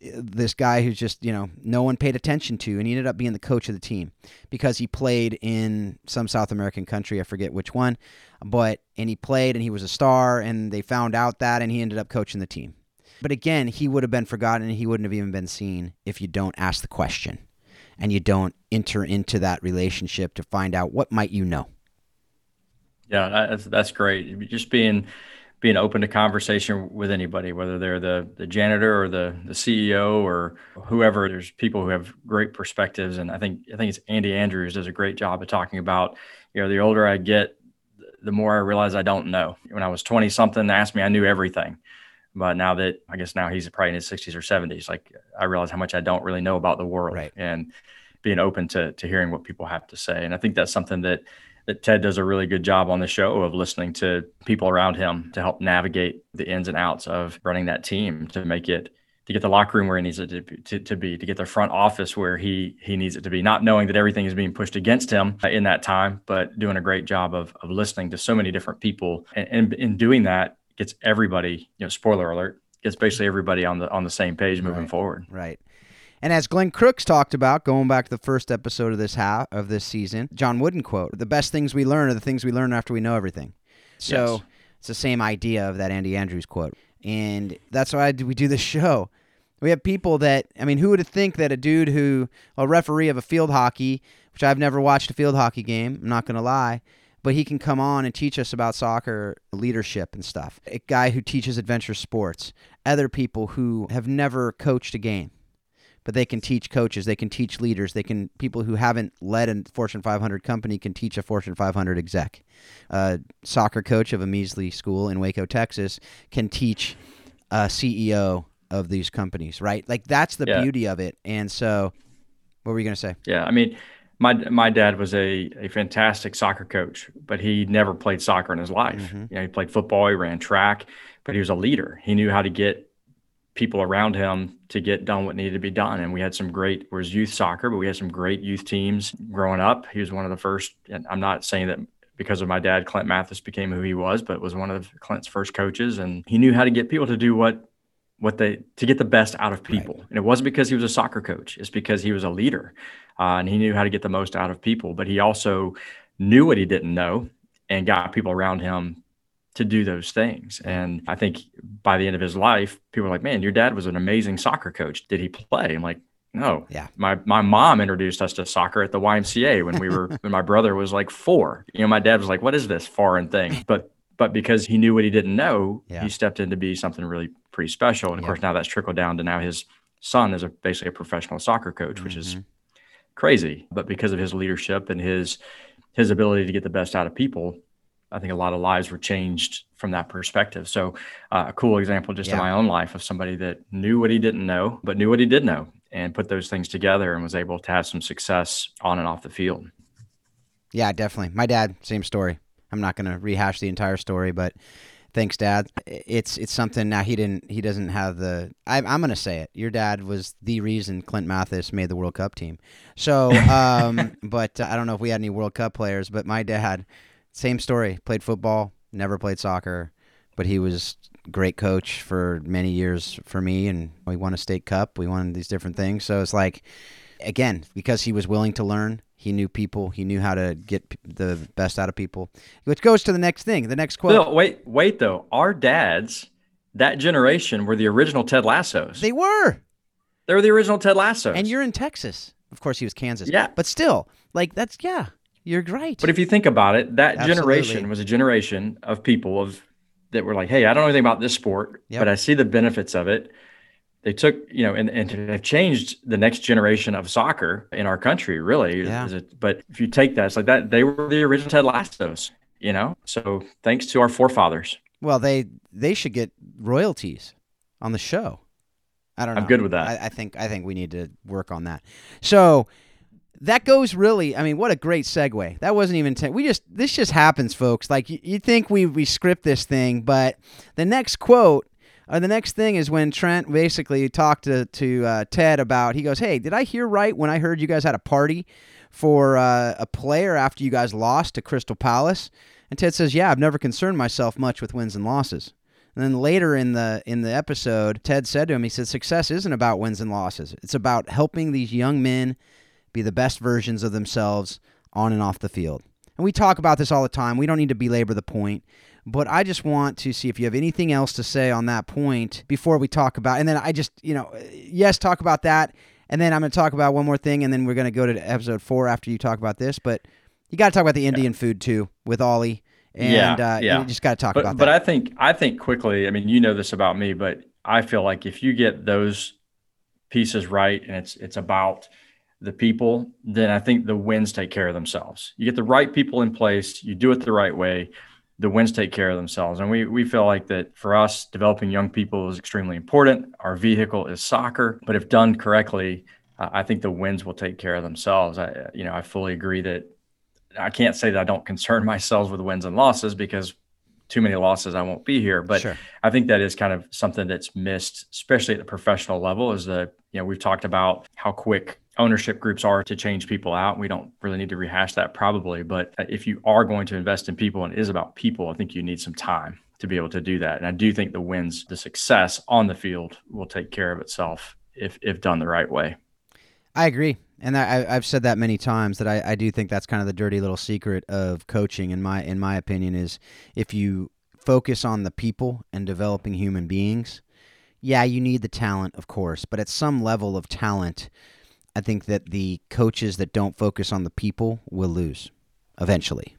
this guy who's just you know no one paid attention to and he ended up being the coach of the team because he played in some south american country i forget which one but and he played and he was a star and they found out that and he ended up coaching the team but again he would have been forgotten and he wouldn't have even been seen if you don't ask the question and you don't enter into that relationship to find out what might you know yeah that's, that's great just being being open to conversation with anybody, whether they're the the janitor or the the CEO or whoever. There's people who have great perspectives, and I think I think it's Andy Andrews does a great job of talking about. You know, the older I get, the more I realize I don't know. When I was 20 something, they asked me, I knew everything. But now that I guess now he's probably in his 60s or 70s, like I realize how much I don't really know about the world, right. and being open to to hearing what people have to say. And I think that's something that that Ted does a really good job on the show of listening to people around him to help navigate the ins and outs of running that team to make it to get the locker room where he needs it to, to, to, be, to get the front office where he he needs it to be, not knowing that everything is being pushed against him uh, in that time, but doing a great job of, of listening to so many different people. And, and in doing that, gets everybody, you know, spoiler alert, gets basically mm-hmm. everybody on the on the same page moving right. forward. Right. And as Glenn Crooks talked about, going back to the first episode of this half of this season, John Wooden quote: "The best things we learn are the things we learn after we know everything." So yes. it's the same idea of that Andy Andrews quote, and that's why we do this show. We have people that I mean, who would think that a dude who a referee of a field hockey, which I've never watched a field hockey game, I'm not going to lie, but he can come on and teach us about soccer leadership and stuff. A guy who teaches adventure sports, other people who have never coached a game but they can teach coaches, they can teach leaders, they can people who haven't led a Fortune 500 company can teach a Fortune 500 exec. A soccer coach of a measly school in Waco, Texas, can teach a CEO of these companies, right? Like that's the Yeah. beauty of it. And so, what were you going to say? Yeah, I mean, my my dad was a a fantastic soccer coach, but he never played soccer in his life. Mhm. You know, he played football, he ran track, but he was a leader. He knew how to get people around him to get done what needed to be done. And we had some great, it was youth soccer, but we had some great youth teams growing up. He was one of the first, and I'm not saying that because of my dad, Clint Mathis became who he was, but was one of Clint's first coaches. And he knew how to get people to do what what they to get the best out of people. And it wasn't because he was a soccer coach. It's because he was a leader, uh, and he knew how to get the most out of people. But he also knew what he didn't know and got people around him to do those things. And I think by the end of his life, people were like, "Man, your dad was an amazing soccer coach. Did he play?" I'm like, "No." Yeah. My my mom introduced us to soccer at the YMCA when we were [LAUGHS] when my brother was like four. You know, my dad was like, "What is this foreign thing?" But but because he knew what he didn't know, Yeah. he stepped in to be something really pretty special. And of Yeah. course, now that's trickled down to now his son is a, basically a professional soccer coach, which is Mhm. Crazy. But because of his leadership and his his ability to get the best out of people, I think a lot of lives were changed from that perspective. So, uh, a cool example just in my own life of somebody that knew what he didn't know, but knew what he did know, and put those things together and was able to have some success on and off the field. Yeah, definitely. My dad, same story. I'm not going to rehash the entire story, but thanks, Dad. It's it's something now. He didn't. He doesn't have the. I, I'm going to say it. Your dad was the reason Clint Mathis made the World Cup team. So, um, [LAUGHS] but uh, I don't know if we had any World Cup players. But my dad, same story. Played football, never played soccer, but he was great coach for many years for me, and we won a state cup. We won these different things. So it's like, again, because he was willing to learn. He knew people. He knew how to get the best out of people. Which goes to the next thing. The next quote. Bill, wait, wait though. Our dads, that generation, were the original Ted Lassos. They were. They were the original Ted Lassos. And you're in Texas. Of course, he was Kansas. Yeah. But still, like that's yeah. You're right. But if you think about it, that Absolutely. generation was a generation of people of that were like, "Hey, I don't know anything about this sport, Yep. but I see the benefits of it, they took you know and, and have changed the next generation of soccer in our country really. Yeah. It, but if you take that it's like that they were the original ted lassos you know? So thanks to our forefathers. Well they they should get royalties on the show. I don't know. i'm good with that. I, I think i think we need to work on that. So that goes really i mean what a great segue. That wasn't even ten, we just this just happens folks. Like you, you think we we script this thing but the next quote uh, the next thing is when Trent basically talked to, to uh, Ted about, he goes, Hey, did I hear right when I heard you guys had a party for uh, a player after you guys lost to Crystal Palace? And Ted says, Yeah, I've never concerned myself much with wins and losses. And then later in the in the episode, Ted said to him, he said, Success isn't about wins and losses. It's about helping these young men be the best versions of themselves on and off the field. And we talk about this all the time. We don't need to belabor the point. But I just want to see if you have anything else to say on that point before we talk about. And then I just, you know, yes, talk about that. And then I'm going to talk about one more thing, and then we're going to go to episode four after you talk about this. But you got to talk about the Indian yeah. food too with Ollie, and yeah, uh, yeah. you just got to talk but, about but that. But I think I think quickly. I mean, you know this about me, but I feel like if you get those pieces right, and it's it's about the people, then I think the wins take care of themselves. You get the right people in place, you do it the right way the wins take care of themselves. And we we feel like that for us, developing young people is extremely important. Our vehicle is soccer, but if done correctly, uh, I think the wins will take care of themselves. I you know I fully agree that I can't say that I don't [LAUGHS] concern myself with wins and losses because too many losses I won't be here. But sure. I think that is kind of something that's missed, especially at the professional level. Is the you know we've talked about how quick ownership groups are to change people out. We don't really need to rehash that probably, but uh, if you are going to invest in people and it is about people, I think you need some time to be able to do that. And I do think the wins, the success on the field will take care of itself if if done the right way. I agree. And I, have said that many times that I, I do think that's kind of the dirty little secret of coaching. In my in my opinion, is if you focus on the people and developing human beings, yeah, you need the talent, of course, but at some level of talent, I think that the coaches that don't focus on the people will lose eventually.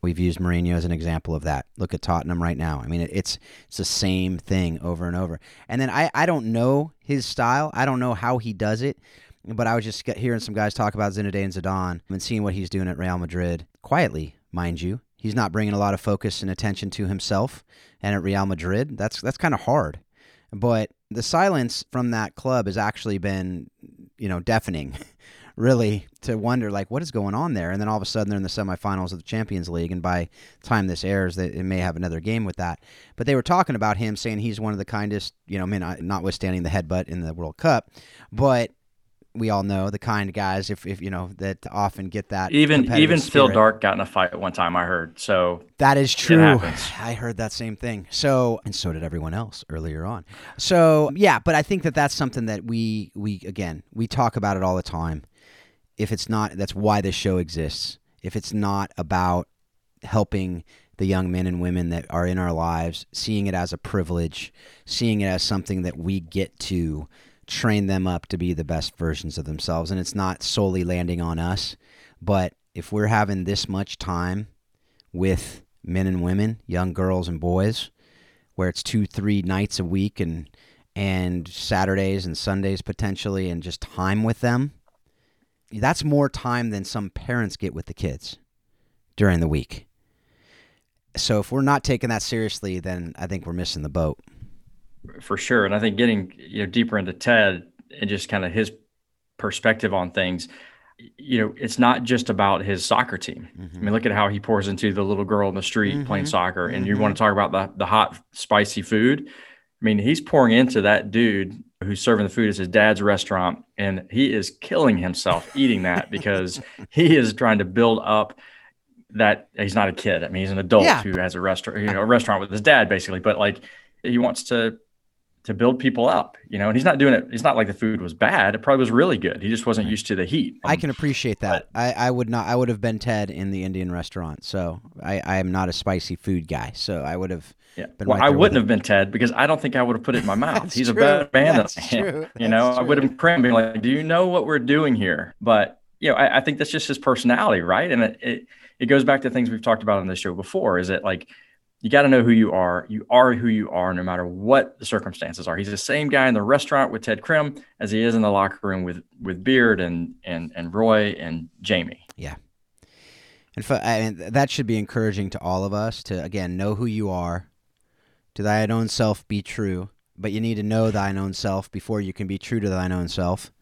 We've used Mourinho as an example of that. Look at Tottenham right now. I mean, it's it's the same thing over and over. And then I, I don't know his style. I don't know how he does it. But I was just hearing some guys talk about Zinedine Zidane and seeing what he's doing at Real Madrid quietly, mind you. He's not bringing a lot of focus and attention to himself. And at Real Madrid, that's that's kind of hard. But the silence from that club has actually been you know, deafening, [LAUGHS] really, to wonder like what is going on there. And then all of a sudden they're in the semifinals of the Champions League, and by time this airs, they, it may have another game with that. But they were talking about him, saying he's one of the kindest, you know, I mean, uh, notwithstanding the headbutt in the World Cup, but we all know the kind guys if, if you know that often get that even even Phil Darke got in a fight one time I heard so that is true. I heard that same thing. So and so did everyone else earlier on. So yeah but I think that that's something that we we again we talk about it all the time. If it's not that's why this show exists. If it's not about helping the young men and women that are in our lives seeing it as a privilege seeing it as something that we get to train them up to be the best versions of themselves. And it's not solely landing on us, but if we're having this much time with men and women, young girls and boys, where it's two, three nights a week and and Saturdays and Sundays potentially, and just time with them, that's more time than some parents get with the kids during the week. So if we're not taking that seriously, then I think we're missing the boat for sure. And I think getting you know deeper into Ted and just kind of his perspective on things, you know, it's not just about his soccer team. Mm-hmm. I mean, look at how he pours into the little girl in the street mm-hmm. playing soccer, and mm-hmm. you want to talk about the the hot spicy food. I mean, he's pouring into that dude who's serving the food at his dad's restaurant, and he is killing himself eating that [LAUGHS] because he is trying to build up that he's not a kid. I mean, he's an adult yeah. who has a restaurant, you know, a restaurant with his dad basically, but like he wants to to build people up, you know, and he's not doing it. It's not like the food was bad. It probably was really good. He just wasn't used to the heat. I can appreciate that. But, I, I would not, I would have been Ted in the Indian restaurant. So I, I am not a spicy food guy. So I would have yeah. well, right I wouldn't have been Ted because I don't think I would have put it in my [LAUGHS] mouth. He's true. a better man that's than true. Him. You know, true. I would have been cramping like, do you know what we're doing here? But, you know, I, I think that's just his personality, right? And it, it, it goes back to things we've talked about on this show before is that like, you got to know who you are. You are who you are, no matter what the circumstances are. He's the same guy in the restaurant with Trent Crimm as he is in the locker room with with Beard and and and Roy and Jamie. Yeah, and for, I mean, that should be encouraging to all of us to again know who you are, to thine own self be true. But you need to know thine own self before you can be true to thine own self.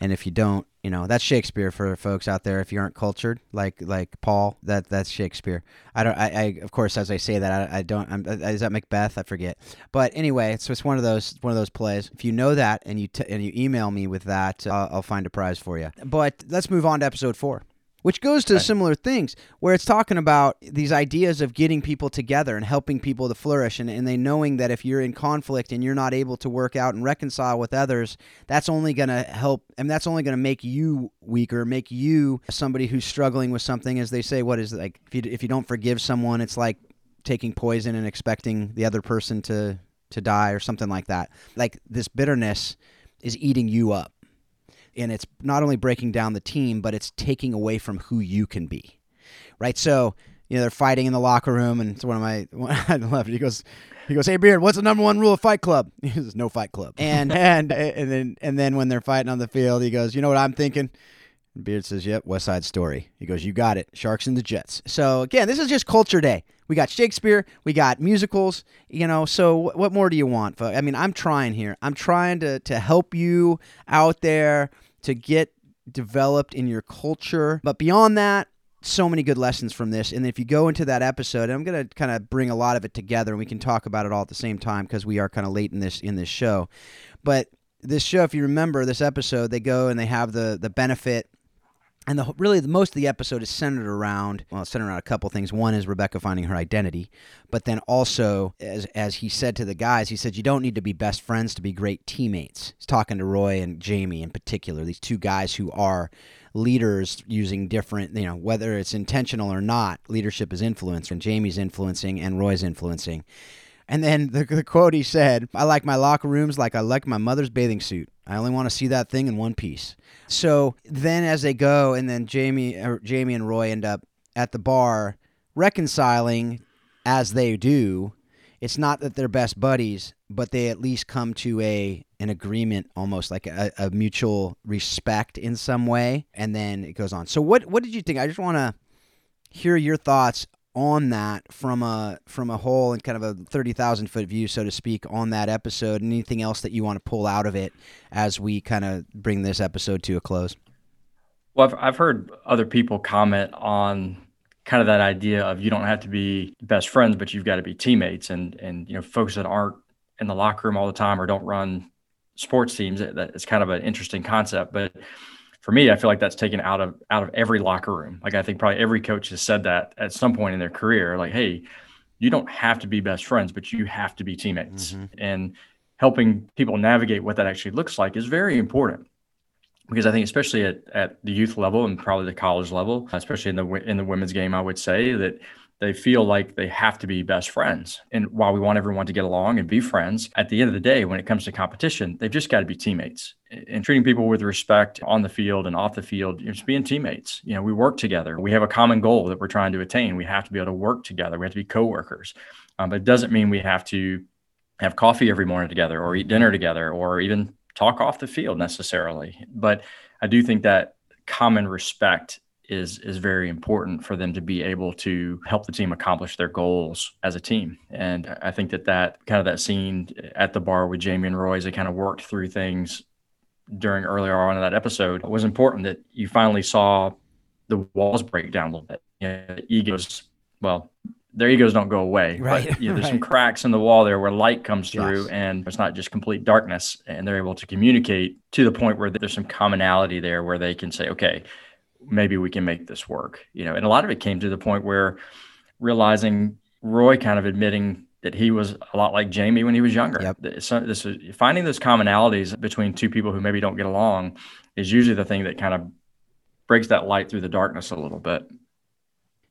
And if you don't, you know that's Shakespeare for folks out there. If you aren't cultured, like like Paul, that that's Shakespeare. I don't. I, I of course, as I say that, I, I don't. I'm, is that Macbeth? I forget. But anyway, so it's one of those one of those plays. If you know that and you t- and you email me with that, uh, I'll find a prize for you. But let's move on to episode four which goes to similar things where it's talking about these ideas of getting people together and helping people to flourish and, and they knowing that if you're in conflict and you're not able to work out and reconcile with others that's only going to help and that's only going to make you weaker make you somebody who's struggling with something as they say what is it, like if you, if you don't forgive someone it's like taking poison and expecting the other person to to die or something like that. Like this bitterness is eating you up and it's not only breaking down the team, but it's taking away from who you can be, right? So you know they're fighting in the locker room, and it's one of my [LAUGHS] I love it. He goes, he goes, "Hey Beard, what's the number one rule of Fight Club?" [LAUGHS] He says, "No Fight Club." [LAUGHS] And and and then and then when they're fighting on the field, he goes, "You know what I'm thinking." And Beard says, "Yep, West Side Story." He goes, "You got it, Sharks and the Jets." So again, this is just culture day. We got Shakespeare, we got musicals, you know. So what more do you want? I mean, I'm trying here. I'm trying to to help you out there to get developed in your culture. But beyond that, so many good lessons from this. And if you go into that episode, I'm going to kind of bring a lot of it together and we can talk about it all at the same time because we are kind of late in this in this show. But this show, if you remember this episode, they go and they have the the benefit and the really the, most of the episode is centered around well centered around a couple things. One is rebecca finding her identity but then also as as he said to the guys he said you don't need to be best friends to be great teammates. He's talking to roy and jamie in particular these two guys who are leaders using different you know whether it's intentional or not leadership is influence and jamie's influencing and roy's influencing and then the, the quote he said, I like my locker rooms like I like my mother's bathing suit. I only want to see that thing in one piece. So then as they go, and then Jamie, Jamie and Roy end up at the bar reconciling as they do. It's not that they're best buddies, but they at least come to a an agreement, almost like a, a mutual respect in some way, and then it goes on. So what what did you think? I just want to hear your thoughts on that from a from a whole and kind of a 30,000 foot view so to speak on that episode? Anything else that you want to pull out of it as we kind of bring this episode to a close? Well I've, I've heard other people comment on kind of that idea of you don't have to be best friends but you've got to be teammates and and you know folks that aren't in the locker room all the time or don't run sports teams that, it's kind of an interesting concept. But for me, I feel like that's taken out of out of every locker room. Like I think probably every coach has said that at some point in their career. Like, hey, you don't have to be best friends, but you have to be teammates. Mm-hmm. And helping people navigate what that actually looks like is very important because I think especially at, at the youth level and probably the college level, especially in the in the women's game, I would say that they feel like they have to be best friends. And while we want everyone to get along and be friends, at the end of the day, when it comes to competition, they've just got to be teammates and treating people with respect on the field and off the field, just being teammates. You know, we work together. We have a common goal that we're trying to attain. We have to be able to work together. We have to be coworkers. Um, but it doesn't mean we have to have coffee every morning together or eat dinner together or even talk off the field necessarily. But I do think that common respect is is very important for them to be able to help the team accomplish their goals as a team. And I think that that kind of that scene at the bar with Jamie and Roy as they kind of worked through things during earlier on in that episode was important that you finally saw the walls break down a little bit. You know, egos, well, their egos don't go away. Right. But, you know, there's [LAUGHS] right. some cracks in the wall there where light comes through yes. and it's not just complete darkness. And they're able to communicate to the point where there's some commonality there where they can say, okay, maybe we can make this work. You know, and a lot of it came to the point where realizing Roy kind of admitting that he was a lot like Jamie when he was younger. Yep. So this is finding those commonalities between two people who maybe don't get along is usually the thing that kind of breaks that light through the darkness a little bit.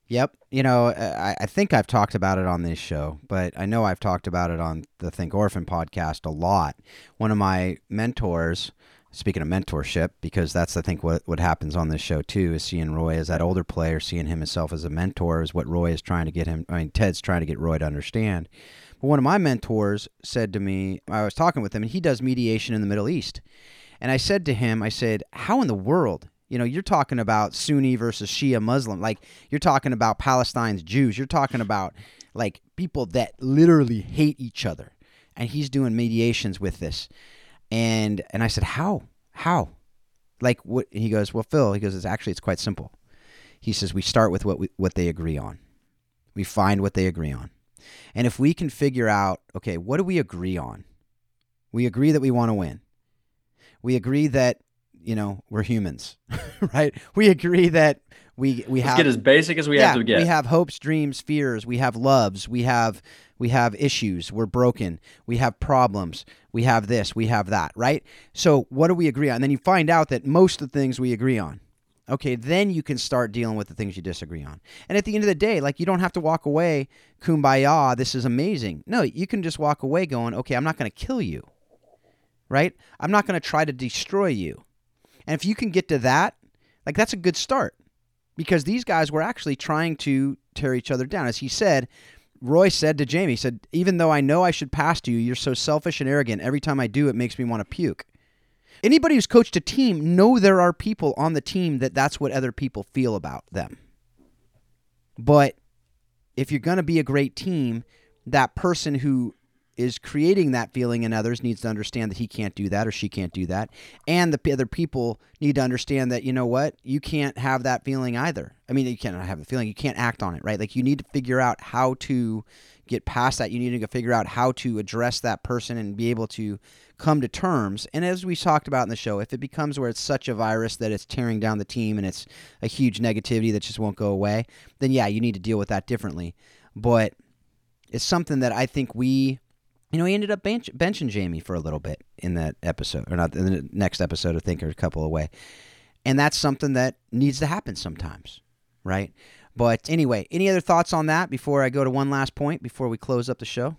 Yep. You know, uh, I, I think I've talked about it on this show, but I know I've talked about it on the Think Orphan podcast a lot. One of my mentors speaking of mentorship, because that's I think what what happens on this show too is seeing Roy as that older player, seeing him himself as a mentor is what Roy is trying to get him. I mean, Ted's trying to get Roy to understand. But one of my mentors said to me, I was talking with him, and he does mediation in the Middle East, and I said to him, I said, how in the world? You know, you're talking about Sunni versus Shia Muslim. Like, you're talking about Palestine's Jews. You're talking about, like, people that literally hate each other. And he's doing mediations with this. And and I said, "How? How?" Like what he goes, "Well, Phil, he goes, it's actually it's quite simple." He says, "We start with what we, what they agree on. We find what they agree on. And if we can figure out, okay, what do we agree on? We agree that we want to win. We agree that, you know, we're humans, [LAUGHS] right? We agree that we we Let's have get as basic as we yeah, have to get. we have hopes, dreams, fears. We have loves. We have we have issues. We're broken. We have problems. We have this. We have that. Right. So what do we agree on? And then you find out that most of the things we agree on. Okay, then you can start dealing with the things you disagree on. And at the end of the day, like you don't have to walk away, kumbaya, this is amazing. No, you can just walk away going, okay, I'm not going to kill you. Right? I'm not going to try to destroy you. And if you can get to that, like that's a good start because these guys were actually trying to tear each other down. As he said, Roy said to Jamie, he said, even though I know I should pass to you, you're so selfish and arrogant. Every time I do, it makes me want to puke. Anybody who's coached a team know there are people on the team that that's what other people feel about them. But if you're going to be a great team, that person who is creating that feeling in others needs to understand that he can't do that or she can't do that. And the other people need to understand that, you know what, you can't have that feeling either. I mean, you can't have the feeling, you can't act on it, right? Like you need to figure out how to get past that. You need to figure out how to address that person and be able to come to terms. And as we talked about in the show, if it becomes where it's such a virus that it's tearing down the team and it's a huge negativity that just won't go away, then yeah, you need to deal with that differently. But it's something that I think we you know, he ended up bench, benching Jamie for a little bit in that episode, or not in the next episode, I think, or a couple away. And that's something that needs to happen sometimes, right? But anyway, any other thoughts on that before I go to one last point before we close up the show?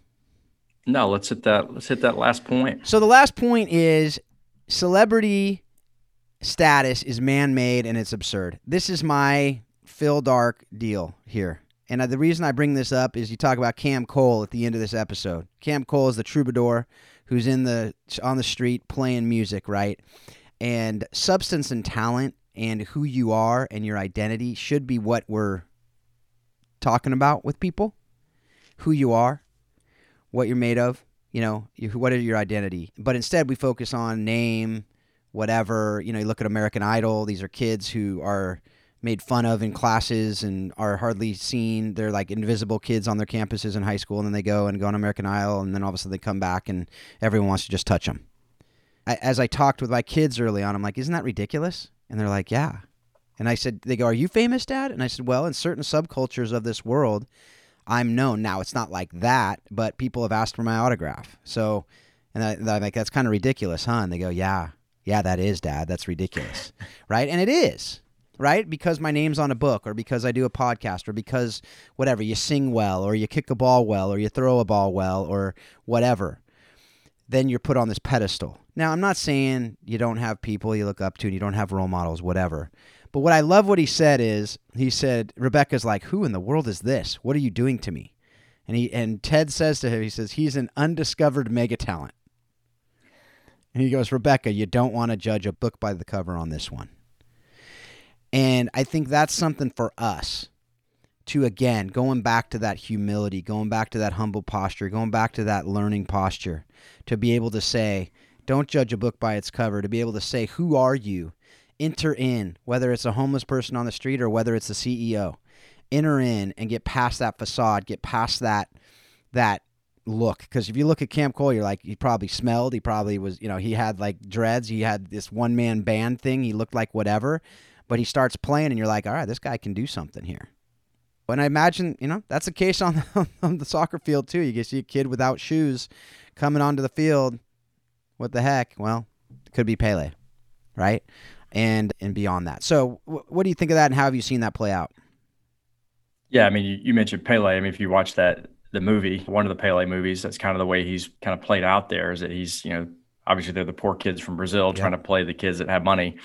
No, let's hit that. Let's hit that last point. So the last point is celebrity status is man-made and it's absurd. This is my Phil Darke deal here. And uh, the reason I bring this up is you talk about Cam Cole at the end of this episode. Cam Cole is the troubadour who's in the on the street playing music, right? And substance and talent and who you are and your identity should be what we're talking about with people. Who you are, what you're made of, you know, what is your identity. But instead we focus on name, whatever, you know, you look at American Idol, these are kids who are made fun of in classes and are hardly seen. They're like invisible kids on their campuses in high school, and then they go and go on American Idol, and then all of a sudden they come back and everyone wants to just touch them. I, as I talked with my kids early on, I'm like, "Isn't that ridiculous?" And they're like, "Yeah." And I said, "They go, are you famous, Dad?" And I said, "Well, in certain subcultures of this world, I'm known. Now it's not like that, but people have asked for my autograph. So, and I, am like, that's kind of ridiculous, huh? And they go, yeah, yeah, that is, Dad. That's ridiculous, [LAUGHS] right? And it is right? Because my name's on a book, or because I do a podcast, or because whatever, you sing well, or you kick a ball well, or you throw a ball well, or whatever, then you're put on this pedestal. Now, I'm not saying you don't have people you look up to and you don't have role models, whatever. But what I love what he said is he said, Rebecca's like, Who in the world is this? What are you doing to me? And he and Ted says to him, he says, he's an undiscovered mega talent. And he goes, Rebecca, you don't want to judge a book by the cover on this one. And I think that's something for us to, again, going back to that humility, going back to that humble posture, going back to that learning posture, to be able to say, don't judge a book by its cover, to be able to say, who are you? Enter in, whether it's a homeless person on the street or whether it's the CEO. Enter in and get past that facade, get past that that look. Because if you look at Cam Cole, you're like, he probably smelled. He probably was, you know, he had like dreads. He had this one man band thing. He looked like whatever but he starts playing and you're like, all right, this guy can do something here. And I imagine, you know, that's the case on the, [LAUGHS] on the soccer field too. You can see a kid without shoes coming onto the field. What the heck? Well, it could be Pele, right? And and beyond that. So, wh- what do you think of that, and how have you seen that play out? Yeah, I mean, you, you mentioned Pele. I mean, if you watch that the movie, one of the Pele movies, that's kind of the way he's kind of played out there. Is that he's you know obviously they're the poor kids from Brazil trying to play the kids that have money,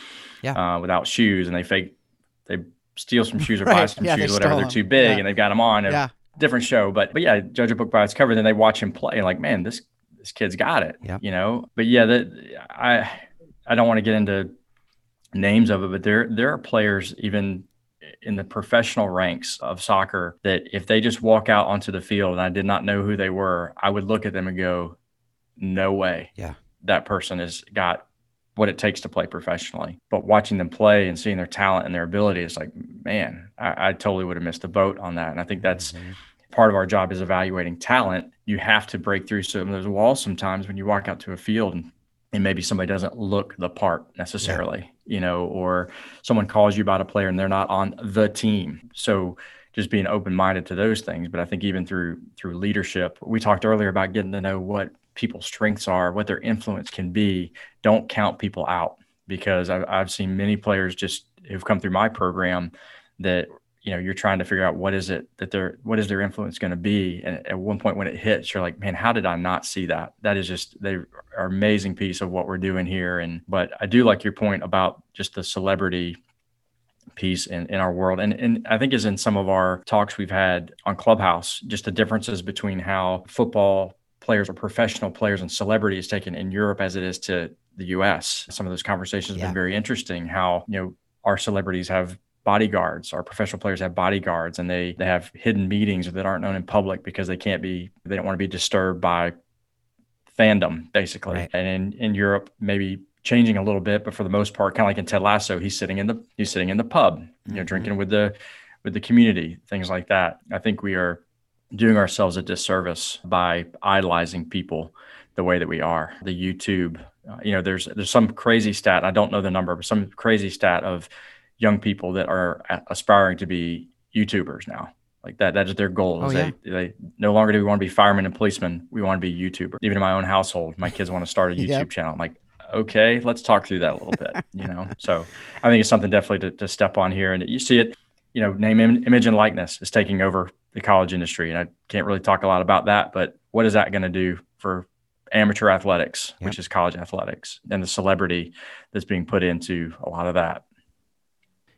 yeah. uh, without shoes, and they fake they steal some shoes or [LAUGHS] Right. buy some Yeah, they shoes, whatever. They're too big, Yeah. and they've got them on. Yeah. different show, but but yeah, judge a book by its cover. Then they watch him play, and like, man, this this kid's got it. Yep. You know. But yeah, that I I don't want to get into names of it, but there there are players even in the professional ranks of soccer that if they just walk out onto the field and I did not know who they were, I would look at them and go, no way. Yeah. That person has got what it takes to play professionally. But watching them play and seeing their talent and their ability, is like, man, I, I totally would have missed the boat on that. And I think that's Mhm. part of our job is evaluating talent. You have to break through some of those walls sometimes when you walk out to a field and, and maybe somebody doesn't look the part necessarily, you know, or someone calls you about a player and they're not on the team. So just being open minded to those things. But I think even through through leadership, we talked earlier about getting to know what people's strengths are, what their influence can be. Don't count people out. Because I've, I've seen many players just who've come through my program that you know you're trying to figure out what is it that their what is their influence going to be? And at one point when it hits you're like man how did i not see that? That is just they are amazing piece of what we're doing here. And but i do like your point about just the celebrity piece in, in our world. And and i think is in some of our talks we've had on clubhouse just the differences between how football players or professional players and celebrities taken in europe as it is to the us some of those conversations have Yeah. been very interesting how you know our celebrities have bodyguards our professional players have bodyguards and they they have hidden meetings that aren't known in public because they can't be they don't want to be disturbed by fandom basically Right. and in in europe maybe changing a little bit but for the most part kind of like in ted lasso he's sitting in the he's sitting in the pub you know Mhm. drinking with the with the community things like that i think we are doing ourselves a disservice by idolizing people the way that we are the youtube uh, you know there's there's some crazy stat i don't know the number but some crazy stat of young people that are aspiring to be youtubers now like that that is their goal Oh, is yeah. they, they no longer do we want to be firemen and policemen we want to be YouTubers. even in my own household my kids want to start a [LAUGHS] youtube Yep. channel i'm like okay let's talk through that a little bit you know [LAUGHS] so i think it's something definitely to, to step on here and you see it you know name im- image and likeness is taking over the college industry and i can't really talk a lot about that but what is that going to do for amateur athletics which is college athletics and the celebrity that's being put into a lot of that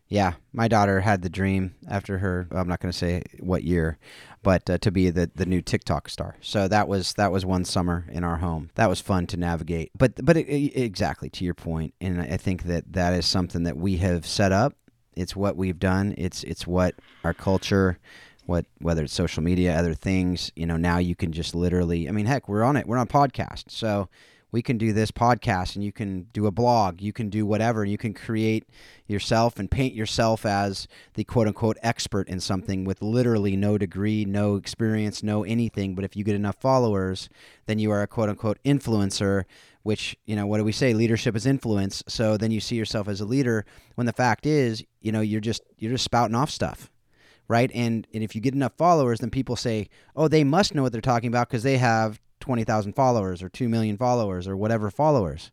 Yeah, my daughter had the dream after her. I'm not going to say what year, but uh, to be the the new TikTok star. So that was that was one summer in our home. That was fun to navigate. But but it, it- exactly to your point, and I think that that is something that we have set up. It's what we've done. It's it's what our culture, what whether it's social media, other things. You know, now you can just literally. I mean, heck, we're on it. We're on podcast, so we can do this podcast and you can do a blog you can do whatever you can create yourself and paint yourself as the quote unquote expert in something with literally no degree no experience no anything but if you get enough followers then you are a quote unquote influencer which you know what do we say leadership is influence so then you see yourself as a leader when the fact is you know you're just you're just spouting off stuff right and and if you get enough followers then people say oh they must know what they're talking about because they have 20,000 followers or 2 million followers or whatever followers.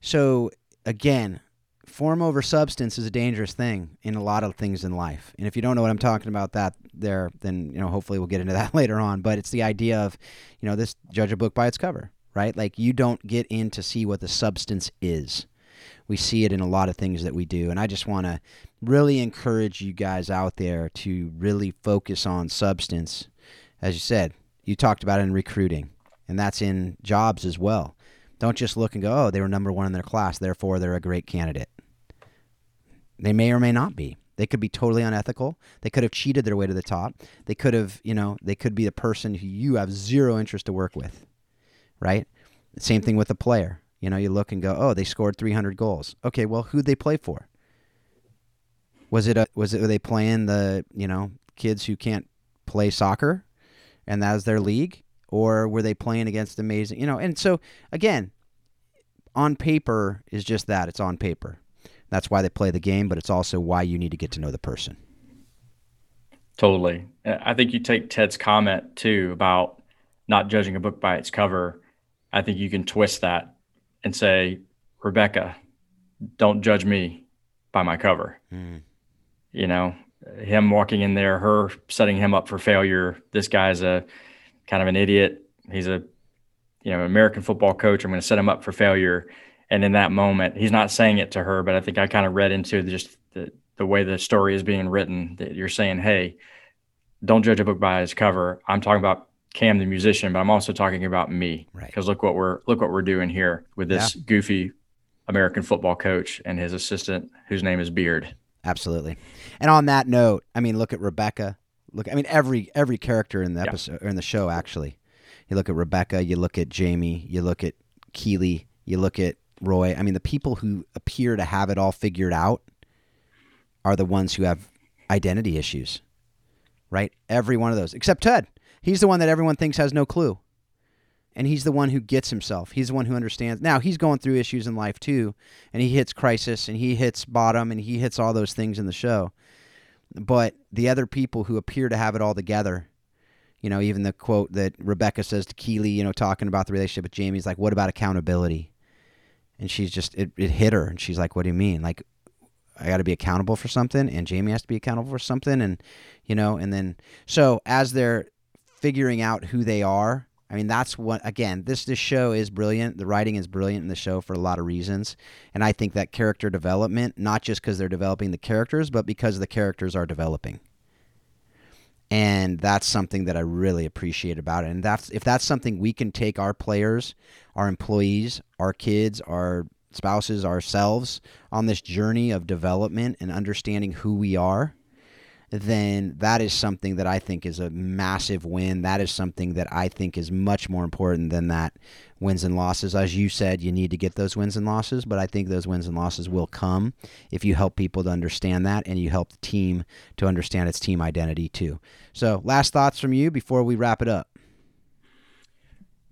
So again, form over substance is a dangerous thing in a lot of things in life. And if you don't know what I'm talking about that there, then you know hopefully we'll get into that [LAUGHS] later on, but it's the idea of, you know, this judge a book by its cover, right? Like you don't get in to see what the substance is. We see it in a lot of things that we do, and I just want to really encourage you guys out there to really focus on substance. As you said, you talked about in recruiting, and that's in jobs as well. Don't just look and go, oh, they were number one in their class, therefore they're a great candidate. They may or may not be. They could be totally unethical. They could have cheated their way to the top. They could have, you know, they could be the person who you have zero interest to work with, right? Same thing with a player. You know, you look and go, oh, they scored 300 goals. Okay, well, who'd they play for? Was it a, was it were they playing the you know kids who can't play soccer, and that was their league, or were they playing against amazing you know? And so again, on paper is just that it's on paper. That's why they play the game, but it's also why you need to get to know the person. Totally. Uh, I think you take Ted's comment too about not judging a book by its cover. I think you can twist that and say, Rebecca, don't judge me by my cover. Mm. You know, him walking in there, her setting him up for failure. This guy's a kind of an idiot. He's a you know, American football coach. I'm going to set him up for failure. And in that moment, he's not saying it to her, but I think I kind of read into just the, the way the story is being written that you're saying, hey, don't judge a book by its cover. I'm talking about Cam the musician, but I'm also talking about me because right. look what we're look what we're doing here with this yeah. goofy American football coach and his assistant, whose name is Beard. Absolutely. And on that note, I mean, look at Rebecca. Look, I mean, every every character in the episode yeah. or in the show actually. You look at Rebecca, you look at Jamie, you look at Keeley, you look at Roy. I mean, the people who appear to have it all figured out are the ones who have identity issues. Right? Every one of those, except Ted. He's the one that everyone thinks has no clue. And he's the one who gets himself. He's the one who understands. Now, he's going through issues in life too, and he hits crisis and he hits bottom and he hits all those things in the show. But the other people who appear to have it all together, you know, even the quote that Rebecca says to Keeley, you know, talking about the relationship with Jamie's like, what about accountability? And she's just, it, it hit her. And she's like, what do you mean? Like, I got to be accountable for something, and Jamie has to be accountable for something, and you know, and then so as they're figuring out who they are. I mean, that's what again. This this show is brilliant. The writing is brilliant in the show for a lot of reasons, and I think that character development, not just because they're developing the characters, but because the characters are developing. And that's something that I really appreciate about it. And that's if that's something we can take our players, our employees, our kids, our spouses, ourselves on this journey of development and understanding who we are then that is something that I think is a massive win. That is something that I think is much more important than that wins and losses. As you said, you need to get those wins and losses, but I think those wins and losses will come if you help people to understand that and you help the team to understand its team identity too. So, last thoughts from you before we wrap it up.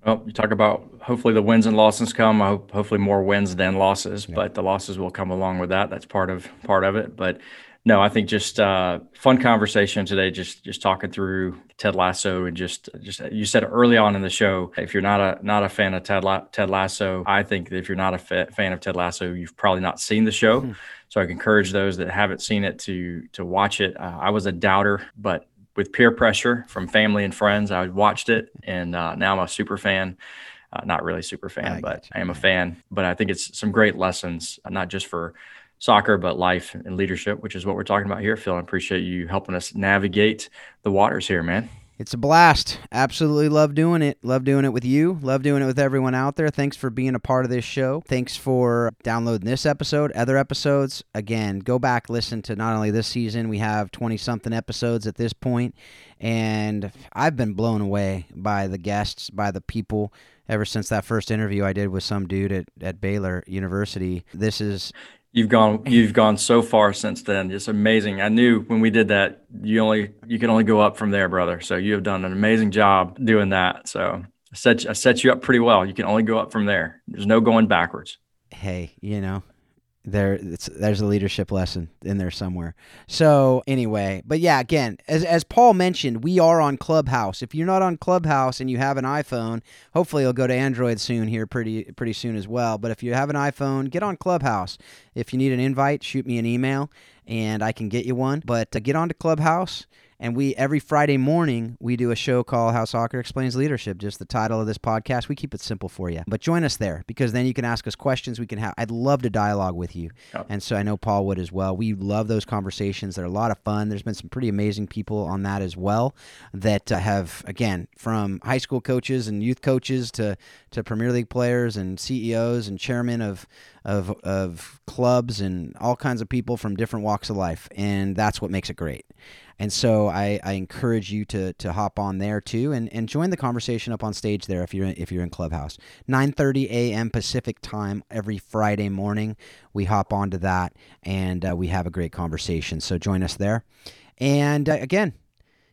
Well, you talk about hopefully the wins and losses come. I hope hopefully more wins than losses, yeah. but the losses will come along with that. That's part of part of it. But no, I think just uh, fun conversation today. Just just talking through Ted Lasso and just just you said early on in the show, if you're not a not a fan of Ted La- Ted Lasso, I think if you're not a fa- fan of Ted Lasso, you've probably not seen the show. Mm-hmm. So I encourage those that haven't seen it to to watch it. Uh, I was a doubter, but with peer pressure from family and friends, I watched it, and uh, now I'm a super fan. Uh, not really super fan, I but I am a fan. But I think it's some great lessons, uh, not just for soccer, but life and leadership, which is what we're talking about here, Phil. I appreciate you helping us navigate the waters here, man. It's a blast. Absolutely love doing it. Love doing it with you. Love doing it with everyone out there. Thanks for being a part of this show. Thanks for downloading this episode, other episodes. Again, go back, listen to not only this season, we have 20 something episodes at this point, and I've been blown away by the guests, by the people ever since that first interview I did with some dude at, at Baylor University. This is you've gone you've gone so far since then. It's amazing. I knew when we did that you only you can only go up from there brother. So you have done an amazing job doing that. So i set, I set you up pretty well. You can only go up from there. There's no going backwards. Hey you know there there's a leadership lesson in there somewhere. So anyway but yeah again as, as paul mentioned we are on clubhouse. If you're not on clubhouse and you have an iphone hopefully it'll go to android soon here pretty pretty soon as well. But if you have an iphone get on clubhouse. If you need an invite shoot me an email and i can get you one. But uh, get on to clubhouse and we every Friday morning we do a show called How Soccer Explains Leadership. Just the title of this podcast. We keep it simple for you, but join us there because then you can ask us questions. We can have. I'd love to dialogue with you, oh. and so I know Paul would as well. We love those conversations. They're a lot of fun. There's been some pretty amazing people on that as well that uh, have again from high school coaches and youth coaches to to Premier League players and CEOs and chairmen of of of clubs and all kinds of people from different walks of life, and that's what makes it great. And so I, I encourage you to to hop on there too and, and join the conversation up on stage there if you're in, if you're in Clubhouse. 9:30 a.m. Pacific time every Friday morning. We hop onto that and uh, we have a great conversation. So join us there. And uh, again,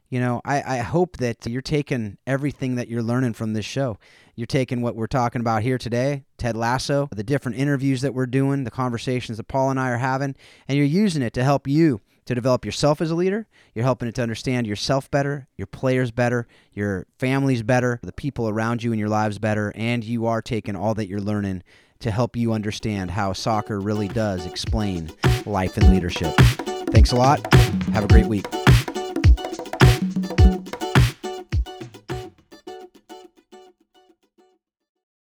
you know, I, I hope that you're taking everything that you're learning from this show. You're taking what we're talking about here today, Ted Lasso, the different interviews that we're doing, the conversations that Paul and I are having, and you're using it to help you to develop yourself as a leader. You're helping it to understand yourself better, your players better, your families better, the people around you in your lives better, and you are taking all that you're learning to help you understand how soccer really does explain life and leadership. Thanks a lot. Have a great week.